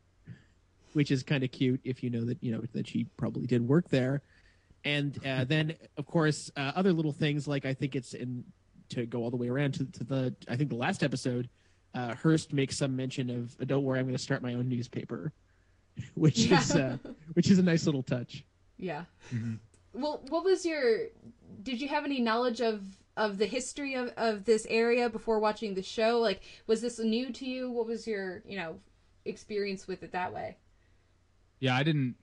which is kind of cute if you know that you know that she probably did work there. And uh, then, of course, uh, other little things like I think it's in to go all the way around to, to the I think the last episode, uh, Hearst makes some mention of uh, "Don't worry, I'm going to start my own newspaper," which is Yeah. uh, which is a nice little touch. Yeah. Well, what was your? Did you have any knowledge of of the history of of this area before watching the show? Like, was this new to you? What was your you know experience with it that way? Yeah, I didn't.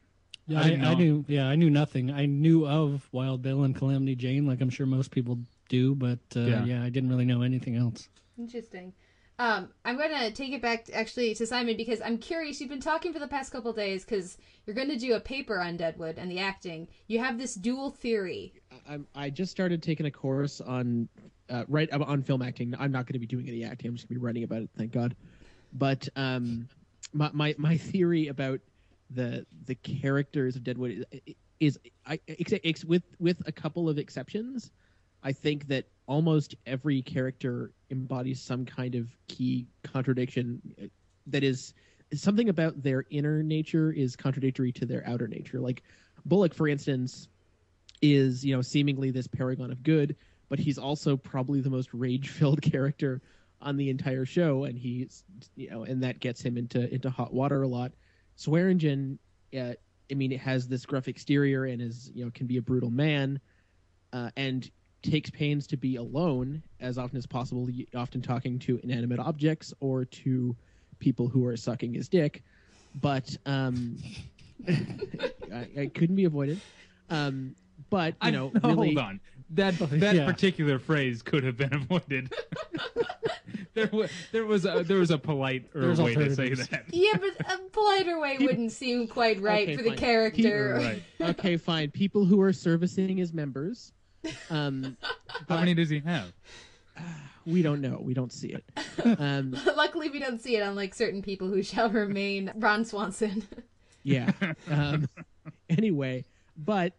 Yeah, I I, didn't I know. knew. Yeah, I knew nothing. I knew of Wild Bill and Calamity Jane, like I'm sure most people do, but uh, Yeah. yeah. I didn't really know anything else. Interesting. Um, I'm going to take it back actually to Simon because I'm curious. You've been talking for the past couple days because you're going to do a paper on Deadwood and the acting. You have this dual theory. I, I just started taking a course on uh, right on film acting. I'm not going to be doing any acting. I'm just going to be writing about it. Thank God. But um, my, my my theory about the the characters of Deadwood is, is I ex, with with a couple of exceptions. I think that almost every character embodies some kind of key contradiction uh, that is something about their inner nature is contradictory to their outer nature. Like Bullock, for instance, is you know seemingly this paragon of good, but he's also probably the most rage-filled character on the entire show, and he's you know, and that gets him into into hot water a lot. Swearingen, uh, I mean, it has this gruff exterior and is you know can be a brutal man, uh, and takes pains to be alone as often as possible, often talking to inanimate objects or to people who are sucking his dick. But um, I, I couldn't be avoided. Um, but you I- know, no, really, hold on. That that Yeah. particular phrase could have been avoided. there was there was a, there was a polite There's way to say that. Yeah, but a politer way wouldn't seem quite right Okay, for the fine. character. People- okay, fine. People who are servicing his members. Um, How many does he have? we don't know. We don't see it. Um, Luckily, we don't see it unlike certain people who shall remain. Ron Swanson. yeah. Um, anyway, but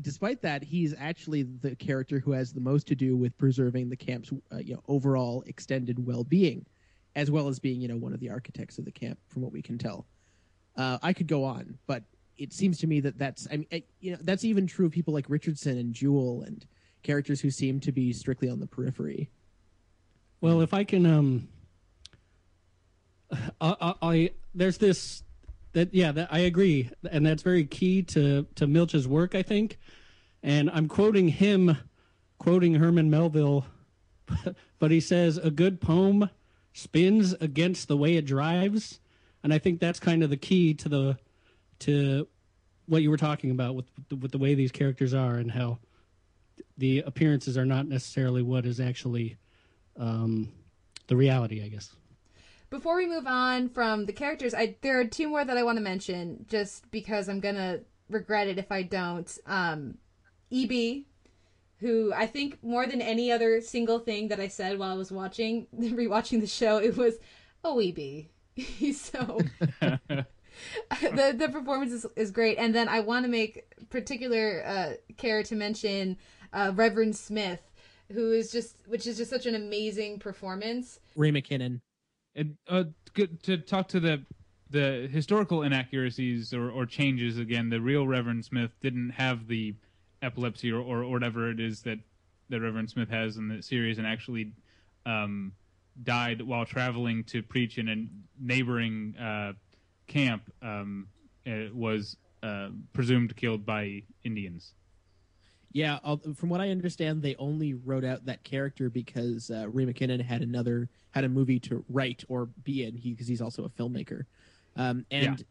despite that, he's actually the character who has the most to do with preserving the camp's uh, you know overall extended well-being, as well as being you know one of the architects of the camp, from what we can tell. Uh, I could go on, but it seems to me that that's I mean it, you know that's even true of people like Richardson and Jewel and characters who seem to be strictly on the periphery. Well, if I can, um, I, I, I there's this that yeah, that I agree, and that's very key to to Milch's work, I think. And I'm quoting him, quoting Herman Melville, but he says a good poem spins against the way it drives, and I think that's kind of the key to the to what you were talking about with with the way these characters are and how the appearances are not necessarily what is actually um, the reality, I guess. Before we move on from the characters, I there are two more that I want to mention, just because I'm gonna regret it if I don't. Um, EB, who I think more than any other single thing that I said while I was watching rewatching the show, it was, "Oh, EB, he's so." the the performance is, is great, and then I want to make particular uh, care to mention uh, Reverend Smith, who is just which is just such an amazing performance. Ray McKinnon. And uh, good to talk to the the historical inaccuracies or, or changes again. The real Reverend Smith didn't have the epilepsy or, or, or whatever it is that that Reverend Smith has in the series, and actually um, died while traveling to preach in a neighboring uh, camp. Um, was uh, presumed killed by Indians. Yeah, from what I understand, they only wrote out that character because uh, Ray McKinnon had another had a movie to write or be in. He because he's also a filmmaker. Um, and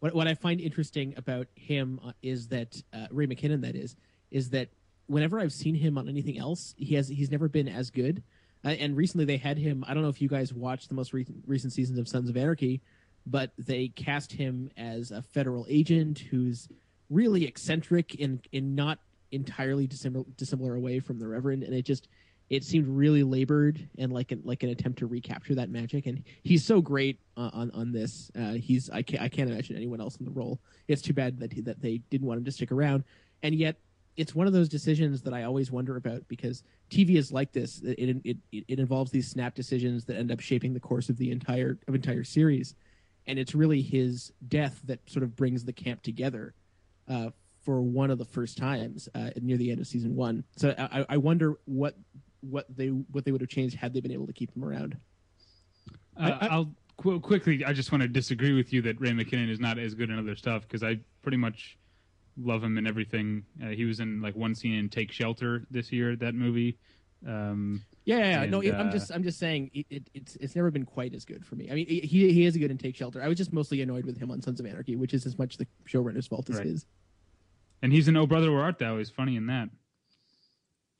what what I find interesting about him uh, is that uh, Ray McKinnon, that is, is that whenever I've seen him on anything else, he has he's never been as good. Uh, and recently they had him. I don't know if you guys watched the most recent recent seasons of Sons of Anarchy, but they cast him as a federal agent who's really eccentric in in not entirely dissimilar dissimilar away from the Reverend, and it just it seemed really labored and like an like an attempt to recapture that magic. And he's so great uh, on on this. Uh, he's I can't I can't imagine anyone else in the role. It's too bad that he, that they didn't want him to stick around, and yet. It's one of those decisions that I always wonder about because TV is like this. It, it it it involves these snap decisions that end up shaping the course of the entire of entire series, and it's really his death that sort of brings the camp together uh, for one of the first times uh, near the end of season one. So I, I wonder what what they what they would have changed had they been able to keep him around. Uh, I, will qu- quickly. I just want to disagree with you that Ray McKinnon is not as good in other stuff because I pretty much love him in everything. Uh, he was in like one scene in Take Shelter this year. That movie. Um, Yeah, yeah, yeah. no, and, I'm uh, just I'm just saying it, it, it's it's never been quite as good for me. I mean, he he is a good in Take Shelter. I was just mostly annoyed with him on Sons of Anarchy, which is as much the showrunner's fault as Right. his. And he's an Oh Brother Where Art Thou. He's funny in that.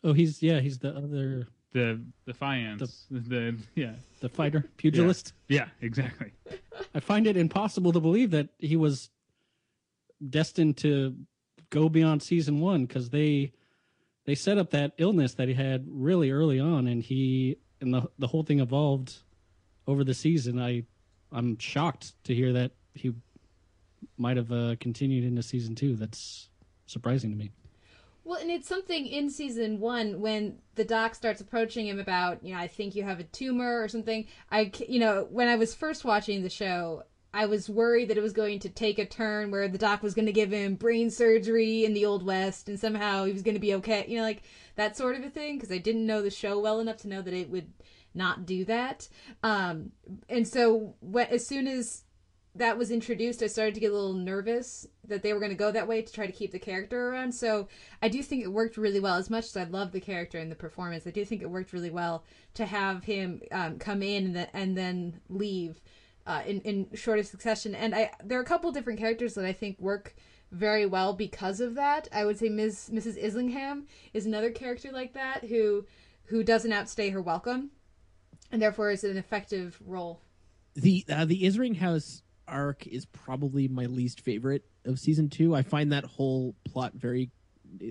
Oh, he's yeah, he's the other The the Fiance. The, yeah. the fighter pugilist. Yeah, exactly. I find it impossible to believe that he was destined to go beyond season one because they they set up that illness that he had really early on, and he and the the whole thing evolved over the season. I I'm shocked to hear that he might have uh, continued into season two. That's surprising to me. Well, and it's something in season one when the doc starts approaching him about, you know, I think you have a tumor or something. I, you know, when I was first watching the show, I was worried that it was going to take a turn where the doc was going to give him brain surgery in the Old West and somehow he was going to be okay, you know, like that sort of a thing, because I didn't know the show well enough to know that it would not do that. Um, and so when, as soon as that was introduced, I started to get a little nervous that they were going to go that way to try to keep the character around. So I do think it worked really well. As much as I love the character and the performance, I do think it worked really well to have him um, come in and, the, and then leave uh, in in shorter succession. And I there are a couple different characters that I think work very well because of that. I would say Ms. Mrs. Islingham is another character like that who who doesn't outstay her welcome, and therefore is an effective role. the uh, the Isringhouse arc is probably my least favorite of season two. I find that whole plot very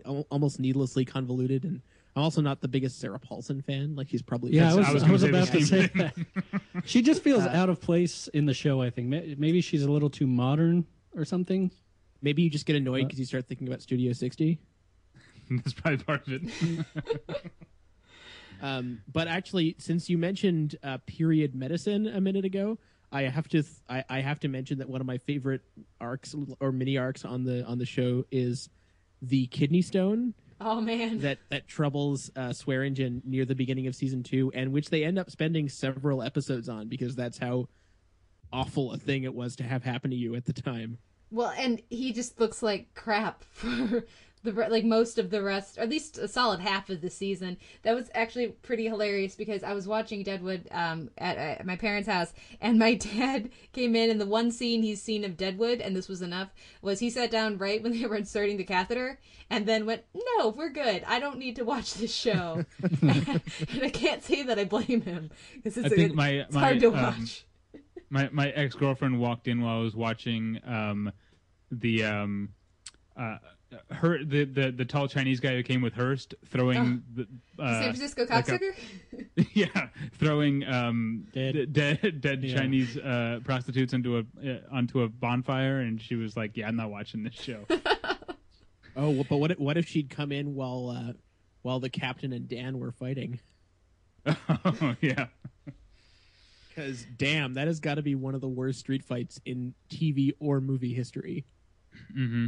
almost needlessly convoluted, and I'm also not the biggest Sarah Paulson fan. Like she's probably Yeah, I was, I was, gonna say the about to say that. she just feels Uh, out of place in the show. I think maybe she's a little too modern or something. Maybe you just get annoyed Uh, because you start thinking about Studio 60. That's probably part of it. Um, but actually, since you mentioned uh, period medicine a minute ago, I have to th- I, I have to mention that one of my favorite arcs or mini arcs on the on the show is the kidney stone Oh man. that that troubles uh, Swearingen near the beginning of season two, and which they end up spending several episodes on because that's how awful a thing it was to have happen to you at the time. Well, and he just looks like crap for the like most of the rest, or at least a solid half of the season. That was actually pretty hilarious because I was watching Deadwood um, at, at my parents' house, and my dad came in, and the one scene he's seen of Deadwood, and this was enough, was he sat down right when they were inserting the catheter, and then went, "No, we're good. I don't need to watch this show." and I can't say that I blame him because it's, I think my it's my hard to um, watch. my my ex girlfriend walked in while I was watching um, the um, uh, her the, the the tall Chinese guy who came with Hearst throwing the uh, San Francisco like a- cocksucker. yeah, throwing um, dead dead, dead Yeah. Chinese uh, prostitutes into a uh, onto a bonfire, and she was like, "Yeah, I'm not watching this show." Oh, well, but what if, what if she'd come in while uh, while the captain and Dan were fighting? oh yeah, Because damn, that has got to be one of the worst street fights in TV or movie history. mm-hmm.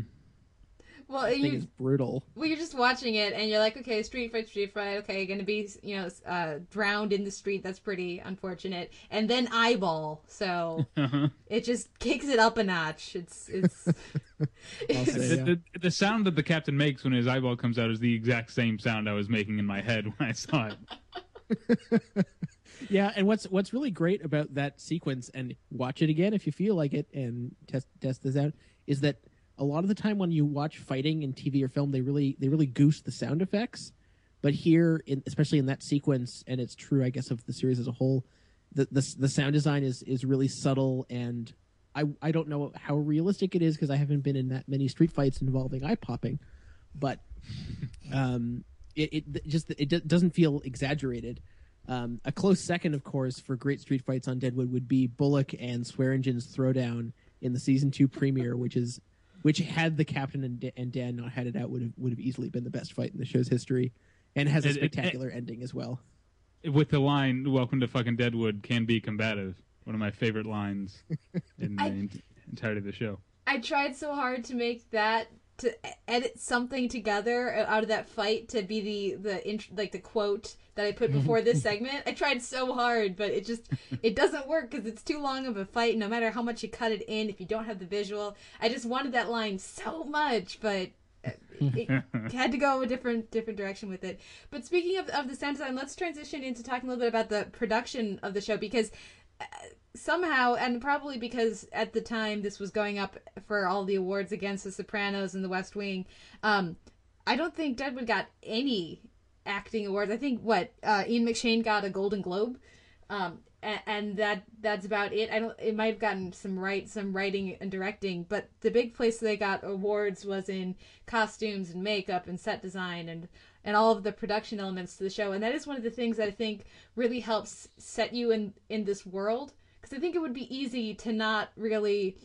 Well, That thing you is brutal. well, you're just watching it, and you're like, okay, street fight, street fight. Okay, gonna be, you know, uh, drowned in the street. That's pretty unfortunate. And then eyeball, so it just kicks it up a notch. It's it's. the, the, the sound that the captain makes when his eyeball comes out is the exact same sound I was making in my head when I saw it. Yeah, and what's what's really great about that sequence, and watch it again if you feel like it, and test test this out, is that a lot of the time when you watch fighting in TV or film, they really they really goose the sound effects. But here, in, especially in that sequence, and it's true, I guess, of the series as a whole, the the, the sound design is is really subtle, and I I don't know how realistic it is because I haven't been in that many street fights involving eye popping, but um, it, it just it do- doesn't feel exaggerated. Um, a close second, of course, for great street fights on Deadwood would be Bullock and Swearingen's throwdown in the season two premiere, which is which had the captain and, Da- and Dan not had it out would have would have easily been the best fight in the show's history, and has a It- it- spectacular ending as well. With the line "Welcome to fucking Deadwood" can be combative. One of my favorite lines in the I- entirety of the show. I tried so hard to make that to edit something together out of that fight to be the the int- like the quote that I put before this segment. I tried so hard, but it just it doesn't work because it's too long of a fight. No matter how much you cut it in, if you don't have the visual, I just wanted that line so much, but it had to go a different different direction with it. But speaking of of the sound design, let's transition into talking a little bit about the production of the show because uh, somehow, and probably because at the time this was going up for all the awards against The Sopranos and The West Wing, um, I don't think Deadwood got any acting awards. I think what uh, Ian McShane got a Golden Globe. Um, a- and that that's about it. I don't. It might have gotten some right, some writing and directing, but the big place they got awards was in costumes and makeup and set design and and all of the production elements to the show. And that is one of the things that I think really helps set you in in this world because I think it would be easy to not really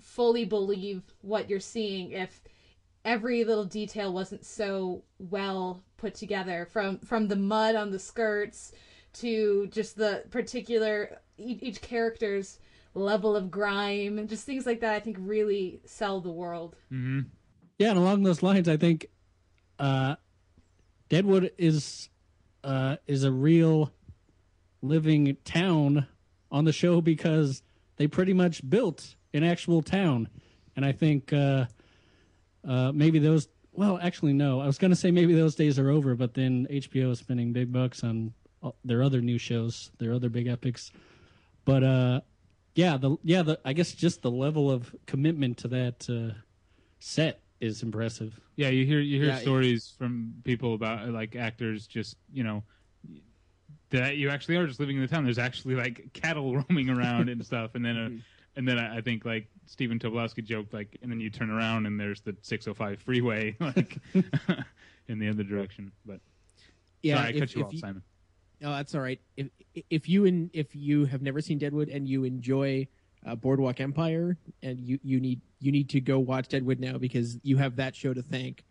fully believe what you're seeing if every little detail wasn't so well put together from from the mud on the skirts to just the particular e- each character's level of grime and just things like that i think really sell the world Mm-hmm. Yeah, and along those lines, I think uh, Deadwood is uh, is a real living town on the show because they pretty much built an actual town, and I think uh, uh, maybe those. Well, actually, no. I was going to say maybe those days are over, but then HBO is spending big bucks on uh, their other new shows, their other big epics. But uh, yeah, the yeah, the I guess just the level of commitment to that uh, set is impressive. Yeah, you hear you hear Yeah, stories from people about like actors just you know that you actually are just living in the town. There's actually like cattle roaming around and stuff, and then uh, and then I I think like Stephen Tobolowsky joked like, and then you turn around and there's the 605 freeway like in the other direction. But Yeah, sorry, I if- cut you off, you- Simon. Oh, that's all right. If if you and if you have never seen Deadwood and you enjoy uh, Boardwalk Empire, and you you need you need to go watch Deadwood now because you have that show to thank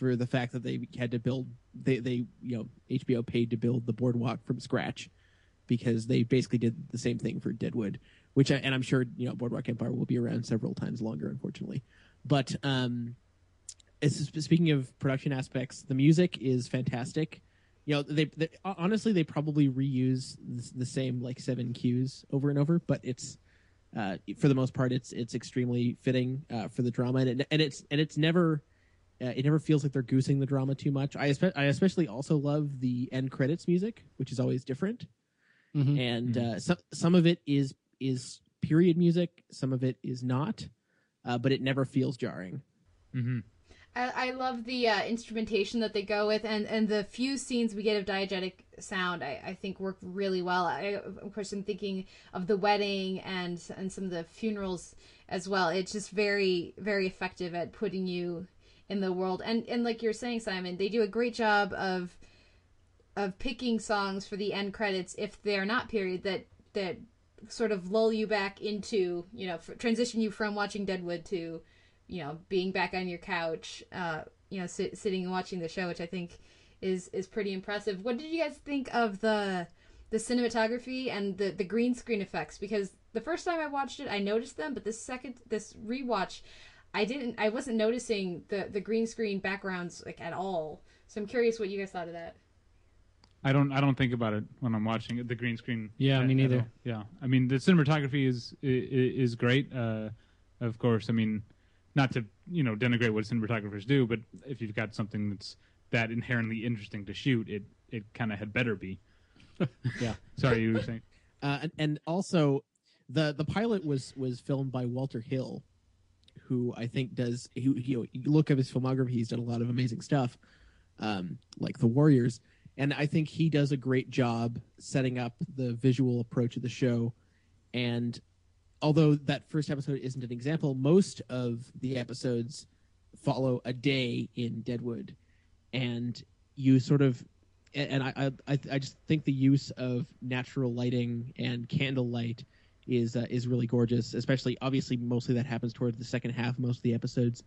for the fact that they had to build they they you know HBO paid to build the boardwalk from scratch because they basically did the same thing for Deadwood, which I, and I'm sure you know Boardwalk Empire will be around several times longer, unfortunately. But um, speaking of production aspects, the music is fantastic. You know, they, they honestly they probably reuse the, the same like seven cues over and over, but it's uh, for the most part it's it's extremely fitting uh, for the drama, and, it, and it's and it's never uh, it never feels like they're goosing the drama too much. I espe- I especially also love the end credits music, which is always different, Mhm. and uh, some some of it is is period music, some of it is not, uh, but it never feels jarring. Mm-hmm. I, I love the uh, instrumentation that they go with, and, and the few scenes we get of diegetic sound, I, I think work really well. I, of course, I'm thinking of the wedding and and some of the funerals as well. It's just very very effective at putting you in the world, and and like you're saying, Simon, they do a great job of of picking songs for the end credits if they're not period that that sort of lull you back into you know transition you from watching Deadwood to you know being back on your couch uh you know sit, sitting and watching the show which i think is is pretty impressive. What did you guys think of the the cinematography and the the green screen effects? Because the first time i watched it i noticed them but this second this rewatch i didn't i wasn't noticing the the green screen backgrounds like at all so i'm curious what you guys thought of that I don't. I don't think about it when I'm watching it. The green screen. Yeah, at- me at neither. all. Yeah, I mean the cinematography is i- i- is great. Uh, of course, I mean, not to you know denigrate what cinematographers do, but if you've got something that's that inherently interesting to shoot, it it kind of had better be. Yeah. Sorry, you were saying. Uh, and, and also, the the pilot was was filmed by Walter Hill, who I think does. You, know, look at his filmography; he's done a lot of amazing stuff, um, like The Warriors. And I think he does a great job setting up the visual approach of the show. And although that first episode isn't an example, most of the episodes follow a day in Deadwood, and you sort of and I I I just think the use of natural lighting and candlelight is uh, is really gorgeous. Especially, obviously, mostly that happens towards the second half, most of the episodes,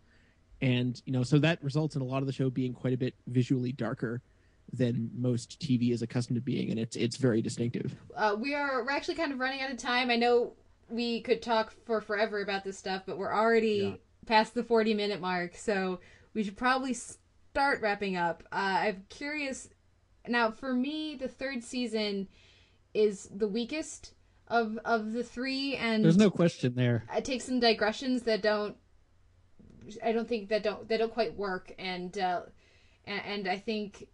and you know, so that results in a lot of the show being quite a bit visually darker than most TV is accustomed to being, and it's it's very distinctive. uh, we are we're actually kind of running out of time. I know we could talk for forever about this stuff, but we're already past the 40 minute mark, so we should probably start wrapping up. Uh, I'm curious now. For me, the third season is the weakest of of the three, and There's no question there. I take some digressions that don't I don't think that don't that don't quite work and uh and, I think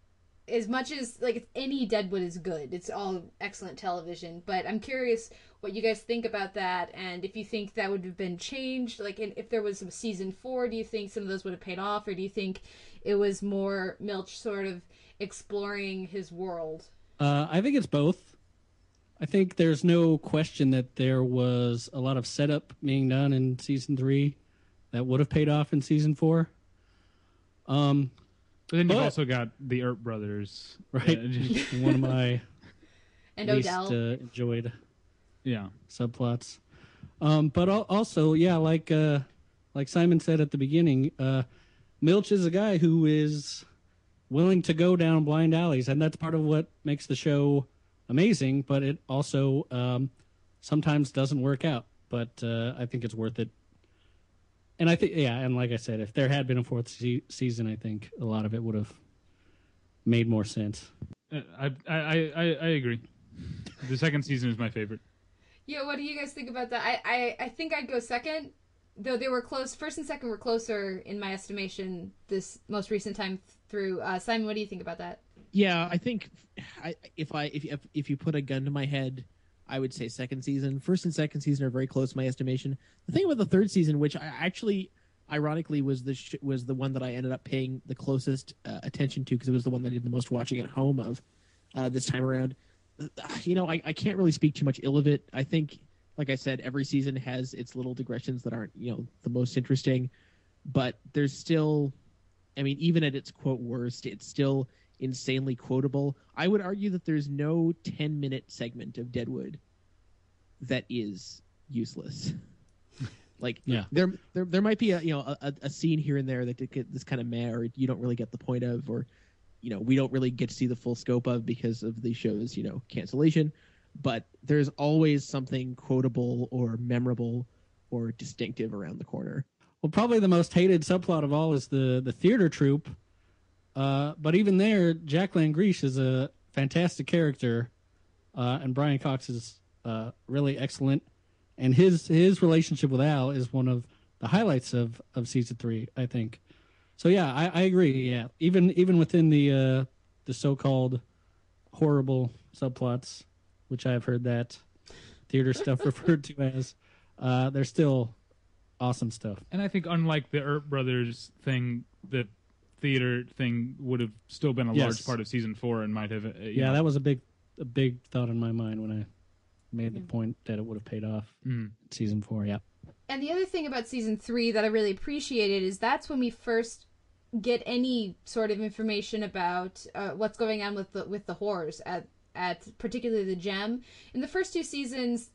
as much as like any Deadwood is good, it's all excellent television. But I'm curious what you guys think about that, and if you think that would have been changed. Like, in, if there was a season four, do you think some of those would have paid off, or do you think it was more Milch sort of exploring his world? Uh, I think it's both. I think there's no question that there was a lot of setup being done in season three that would have paid off in season four. Um, But then you've But- also got the Earp brothers, right, just- one of my And least Odell. uh, enjoyed yeah subplots. Um, but also, yeah, like uh, like Simon said at the beginning, uh, Milch is a guy who is willing to go down blind alleys, and that's part of what makes the show amazing. But it also um, sometimes doesn't work out. But uh, I think it's worth it. And I think, yeah, and like I said, if there had been a fourth se- season, I think a lot of it would have made more sense. Uh, I, I I I agree. The second season is my favorite. Yeah, what do you guys think about that? I, I, I think I'd go second, though they were close. First and second were closer in my estimation this most recent time through. Uh, Simon, what do you think about that? Yeah, I think I, if I if, if if you put a gun to my head, I would say second season. First and second season are very close my estimation. The thing about the third season, which I actually ironically was the sh- was the one that I ended up paying the closest uh, attention to because it was the one that I did the most watching at home of uh, this time around. Uh, You know, I, I can't really speak too much ill of it. I think, like I said, every season has its little digressions that aren't you know the most interesting, but there's still I mean, even at its quote worst, it's still insanely quotable. I would argue that there's no 10 minute segment of Deadwood that is useless. like, Yeah. there, there, there might be a you know a, a scene here and there that get this kind of meh, or you don't really get the point of, or you know we don't really get to see the full scope of because of the show's you know cancellation. but there's always something quotable or memorable or distinctive around the corner. Well, probably the most hated subplot of all is the the theater troupe. Uh, but even there, Jack Langrishe is a fantastic character, uh, and Brian Cox is uh, really excellent. And his his relationship with Al is one of the highlights of, of season three, I think. So yeah, I, I agree. Yeah, even even within the uh, the so called horrible subplots, which I've heard that theater stuff referred to as, uh, they're still awesome stuff. And I think unlike the Earp Brothers thing, the theater thing would have still been a Yes. large part of season four and might have. uh, Yeah, know, that was a big a big thought in my mind when I made the point that it would have paid off. Mm. Season four, yeah. And the other thing about season three that I really appreciated is that's when we first get any sort of information about uh, what's going on with the with the horrors at at particularly the gem. In the first two seasons,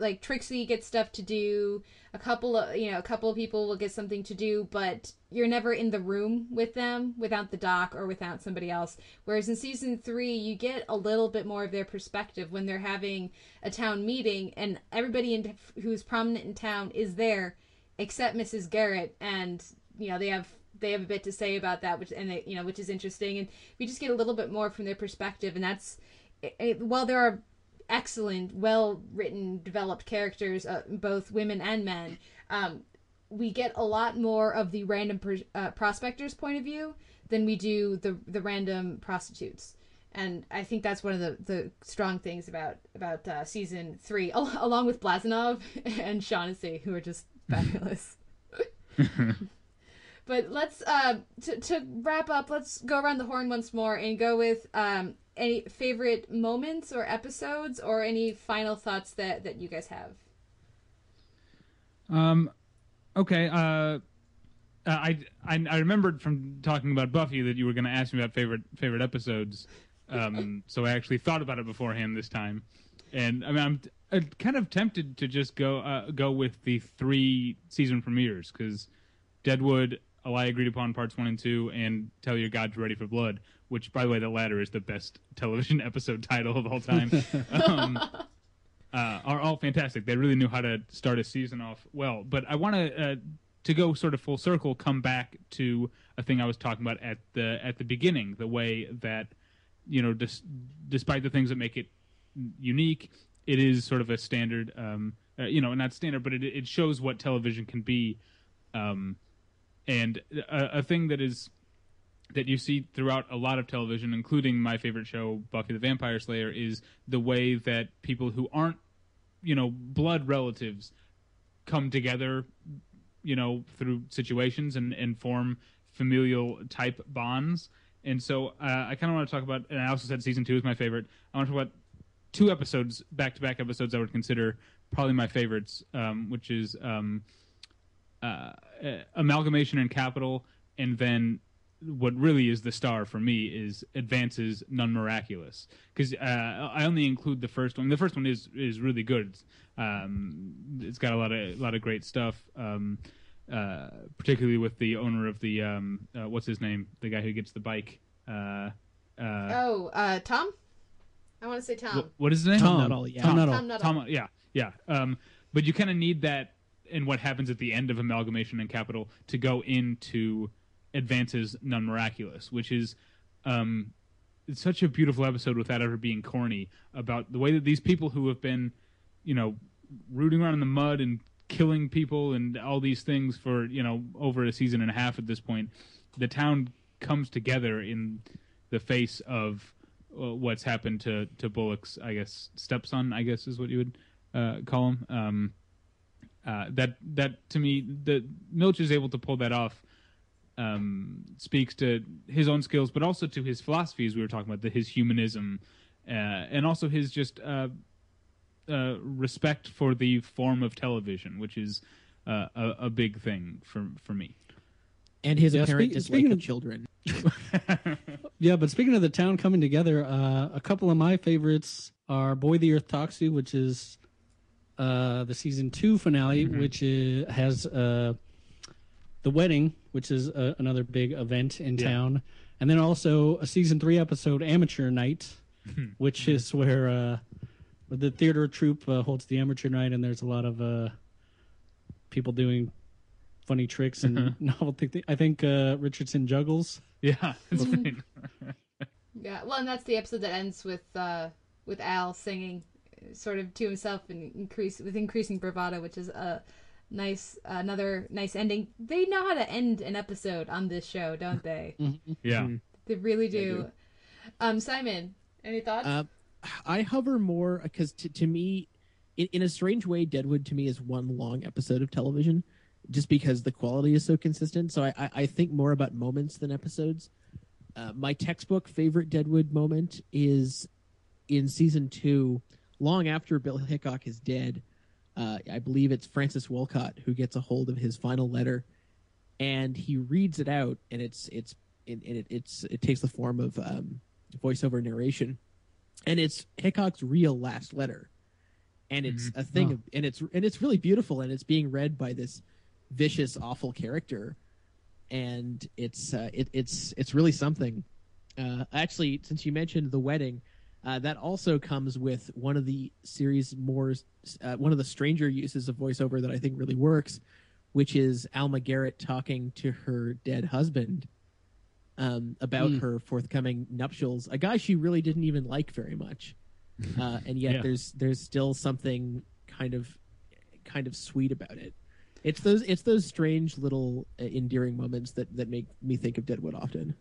like Trixie gets stuff to do. A couple of you know a couple of people will get something to do, but you're never in the room with them without the doc or without somebody else. Whereas in season three, you get a little bit more of their perspective when they're having a town meeting and everybody in, who's prominent in town is there except Mrs. Garrett, and you know they have they have a bit to say about that, which and they, you know which is interesting, and we just get a little bit more from their perspective, and that's it, while there are excellent, well written, developed characters, uh, both women and men. Um, we get a lot more of the random per, uh, prospector's point of view than we do the the random prostitutes. And I think that's one of the, the strong things about about uh, season three, al- along with Blazanov and Shaughnessy, who are just fabulous. But let's uh to to wrap up, let's go around the horn once more and go with um any favorite moments or episodes or any final thoughts that that you guys have. Um, okay. Uh, I, I I remembered from talking about Buffy that you were going to ask me about favorite favorite episodes. Um, so I actually thought about it beforehand this time, and I mean I'm t- uh, kind of tempted to just go uh, go with the three season premieres because Deadwood, A Lie Agreed Upon parts one and two, and Tell Your God's Ready for Blood. Which, by the way, the latter is the best television episode title of all time. um, uh, are all fantastic. They really knew how to start a season off well. But I want to uh, to go sort of full circle, come back to a thing I was talking about at the at the beginning, the way that you know, dis- despite the things that make it unique, it is sort of a standard. Um, uh, you know, not standard, but it it shows what television can be. Um, and a, a thing that is that you see throughout a lot of television, including my favorite show, Buffy the Vampire Slayer, is the way that people who aren't, you know, blood relatives come together, you know, through situations and, and form familial type bonds. And so uh, I kind of want to talk about, and I also said season two is my favorite. I want to talk about two episodes, back to back episodes I would consider probably my favorites, um, which is um, uh, uh, Amalgamation and Capital, and then what really is the star for me is Advances None Miraculous because uh, I only include the first one. The first one is is really good. Um, it's got a lot of a lot of great stuff. Um, uh, particularly with the owner of the um, uh, what's his name, the guy who gets the bike. Uh, uh, oh, uh, Tom. I want to say Tom. Wh- what is his name? Tom Nuttall, yeah. Tom Nuttall. Tom Nuttall. Tom, yeah, yeah. Um, but you kind of need that in what happens at the end of amalgamation and capital to go into advances none miraculous, which is um, it's such a beautiful episode without ever being corny about the way that these people who have been, you know, rooting around in the mud and killing people and all these things for you know over a season and a half at this point, the town comes together in the face of uh, what's happened to to Bullock's, I guess, stepson. I guess is what you would uh, call him. Um, uh, that that to me, the Milch is able to pull that off. Um, speaks to his own skills, but also to his philosophies. We were talking about the, his humanism, uh, and also his just uh, uh, respect for the form of television, which is uh, a, a big thing for for me. And his Yeah, apparent speak- dislike speaking of of- children. Yeah, but speaking of the town coming together, uh, a couple of my favorites are Boy the Earth Talks You, which is uh, the season two finale, Mm-hmm. which is, has uh, the wedding, which is uh, another big event in Yeah. town, and then also a season three episode, Amateur Night, Hmm. which is where uh, the theater troupe uh, holds the amateur night, and there's a lot of uh, people doing funny tricks and novel things. I think uh, Richardson juggles. Yeah, that's right. Yeah, well, and that's the episode that ends with uh, with Al singing, uh, sort of to himself and increase with increasing bravado, which is a nice another nice ending. They know how to end an episode on this show, don't they? Yeah. They really do. Um, Simon, any thoughts? Uh, I hover more because to, to me, in, in a strange way, Deadwood to me is one long episode of television, just because the quality is so consistent. So I, I, I think more about moments than episodes. Uh, my textbook favorite Deadwood moment is in season two, long after Bill Hickok is dead. Uh, I believe it's Francis Wolcott who gets a hold of his final letter, and he reads it out, and it's it's and it, it's it takes the form of um, voiceover narration, and it's Hickok's real last letter, and it's a thing, of, and it's and it's really beautiful, and it's being read by this vicious, awful character, and it's uh, it, it's it's really something. Uh, actually, since you mentioned the wedding, uh, that also comes with one of the series more uh, one of the stranger uses of voiceover that I think really works, which is Alma Garrett talking to her dead husband um, about Mm. her forthcoming nuptials, a guy she really didn't even like very much, uh, and yet Yeah. there's there's still something kind of kind of sweet about it. It's those it's those strange little uh, endearing moments that that make me think of Deadwood often.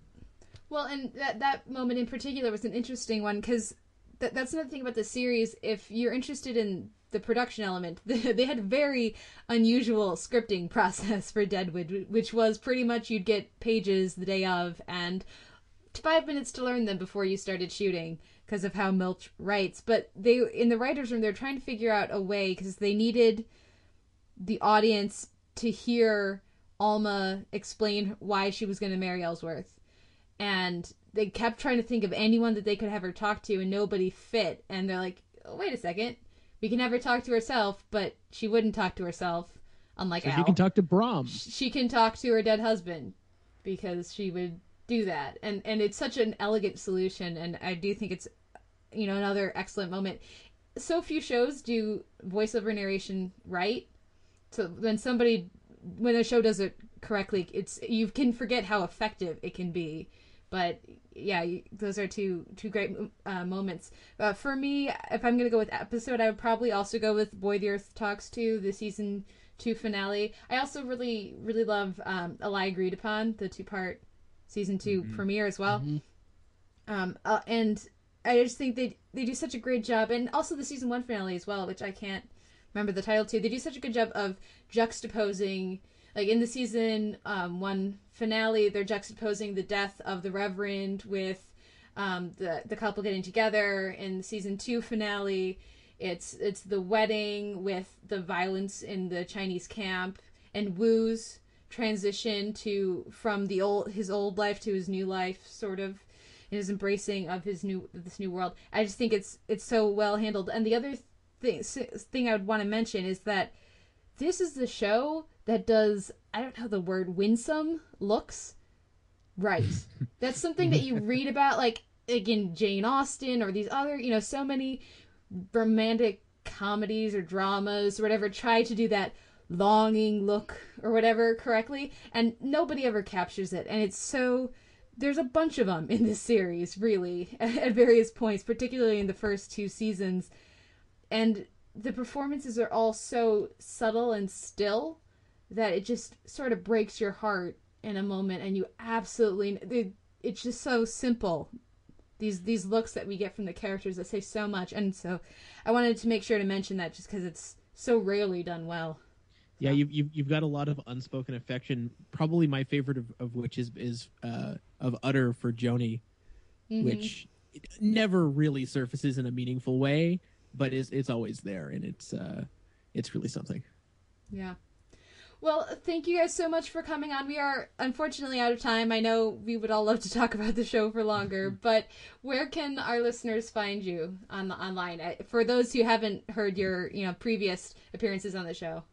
Well, and that that moment in particular was an interesting one because that, that's another thing about the series. If you're interested in the production element, they had very unusual scripting process for Deadwood, which was pretty much you'd get pages the day of and five minutes to learn them before you started shooting because of how Milch writes. But they in the writers' room, they're trying to figure out a way because they needed the audience to hear Alma explain why she was going to marry Ellsworth and they kept trying to think of anyone that they could have her talk to and nobody fit. And they're like oh, wait a second. We can have her talk to herself but she wouldn't talk to herself unlike So Al. you can talk to Brahms. she can talk to her dead husband because she would do that. And and it's such an elegant solution and i do think it's you know another excellent moment. So few shows do voiceover narration right. So when somebody when a show does it correctly it's you can forget how effective it can be but yeah those are two two great uh, moments. Uh, for me if i'm gonna go with episode i would probably also go with boy the earth talks to the season two finale. I also really really love um a lie agreed upon the two part season 2 premiere as well. Um uh, and i just think they they do such a great job and also the season one finale as well which i can't remember the title to. they do such a good job of juxtaposing like in the season um, one finale they're juxtaposing the death of the reverend with um, the the couple getting together. In season two finale it's it's the wedding with the violence in the chinese camp and wu's transition to from the old his old life to his new life sort of his embracing of his new this new world. I just think it's it's so well handled. And the other thing thing i would want to mention is that this is the show that does I don't know the word winsome looks? Right. That's something that you read about like again Jane Austen or these other, you know, so many romantic comedies or dramas or whatever try to do that longing look or whatever correctly and nobody ever captures it. And it's so there's a bunch of them in this series really at various points particularly in the first two seasons. And the performances are all so subtle and still that it just sort of breaks your heart in a moment and you absolutely it, it's just so simple these these looks that we get from the characters that say so much and so i wanted to make sure to mention that just because it's so rarely done well Yeah, you've, you've you've got a lot of unspoken affection. Probably my favorite of, of which is is uh, of utter for Joanie, Mhm. which never really surfaces in a meaningful way, but is it's always there, and it's uh, it's really something. Yeah. Well, thank you guys so much for coming on. We are unfortunately out of time. I know we would all love to talk about the show for longer, but where can our listeners find you on the online? For those who haven't heard your, you know, previous appearances on the show.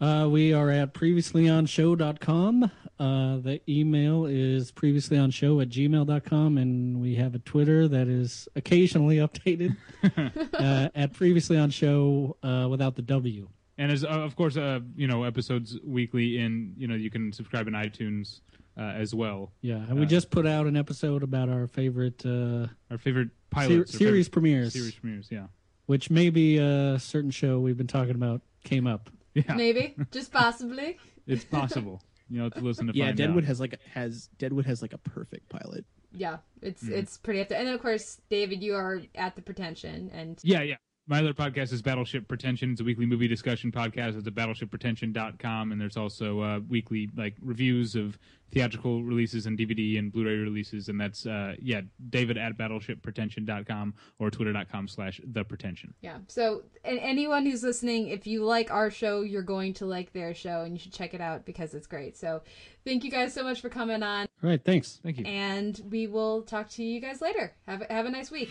Uh, we are at previouslyonshow.com. Uh, the email is previouslyonshow at gmail.com, and we have a Twitter that is occasionally updated uh, at previouslyonshow uh, without the W. And as uh, of course, uh, you know, episodes weekly in you know you can subscribe in iTunes uh, as well. Yeah, and we Uh, just put out an episode about our favorite uh, our favorite ser- pilots, or series favorite premieres. Series premieres, yeah. Which maybe a certain show we've been talking about came up. Yeah, Maybe, just possibly. it's possible. You know, to listen to yeah, find Deadwood out. has like a, has Deadwood has like a perfect pilot. Yeah, it's Mhm. it's pretty up there. And then of course, David, you are at the pretension, and Yeah, yeah. My other podcast is Battleship Pretension. It's a weekly movie discussion podcast. It's at battleshippretension.com. And there's also uh, weekly like reviews of theatrical releases and DVD and Blu-ray releases. And that's, uh, yeah, David at battleshippretension.com or twitter.com slash the pretension. Yeah. So, and anyone who's listening, if you like our show, you're going to like their show, and you should check it out because it's great. So, thank you guys so much for coming on, All right, thanks. Thank you. and we will talk to you guys later. Have have a nice week.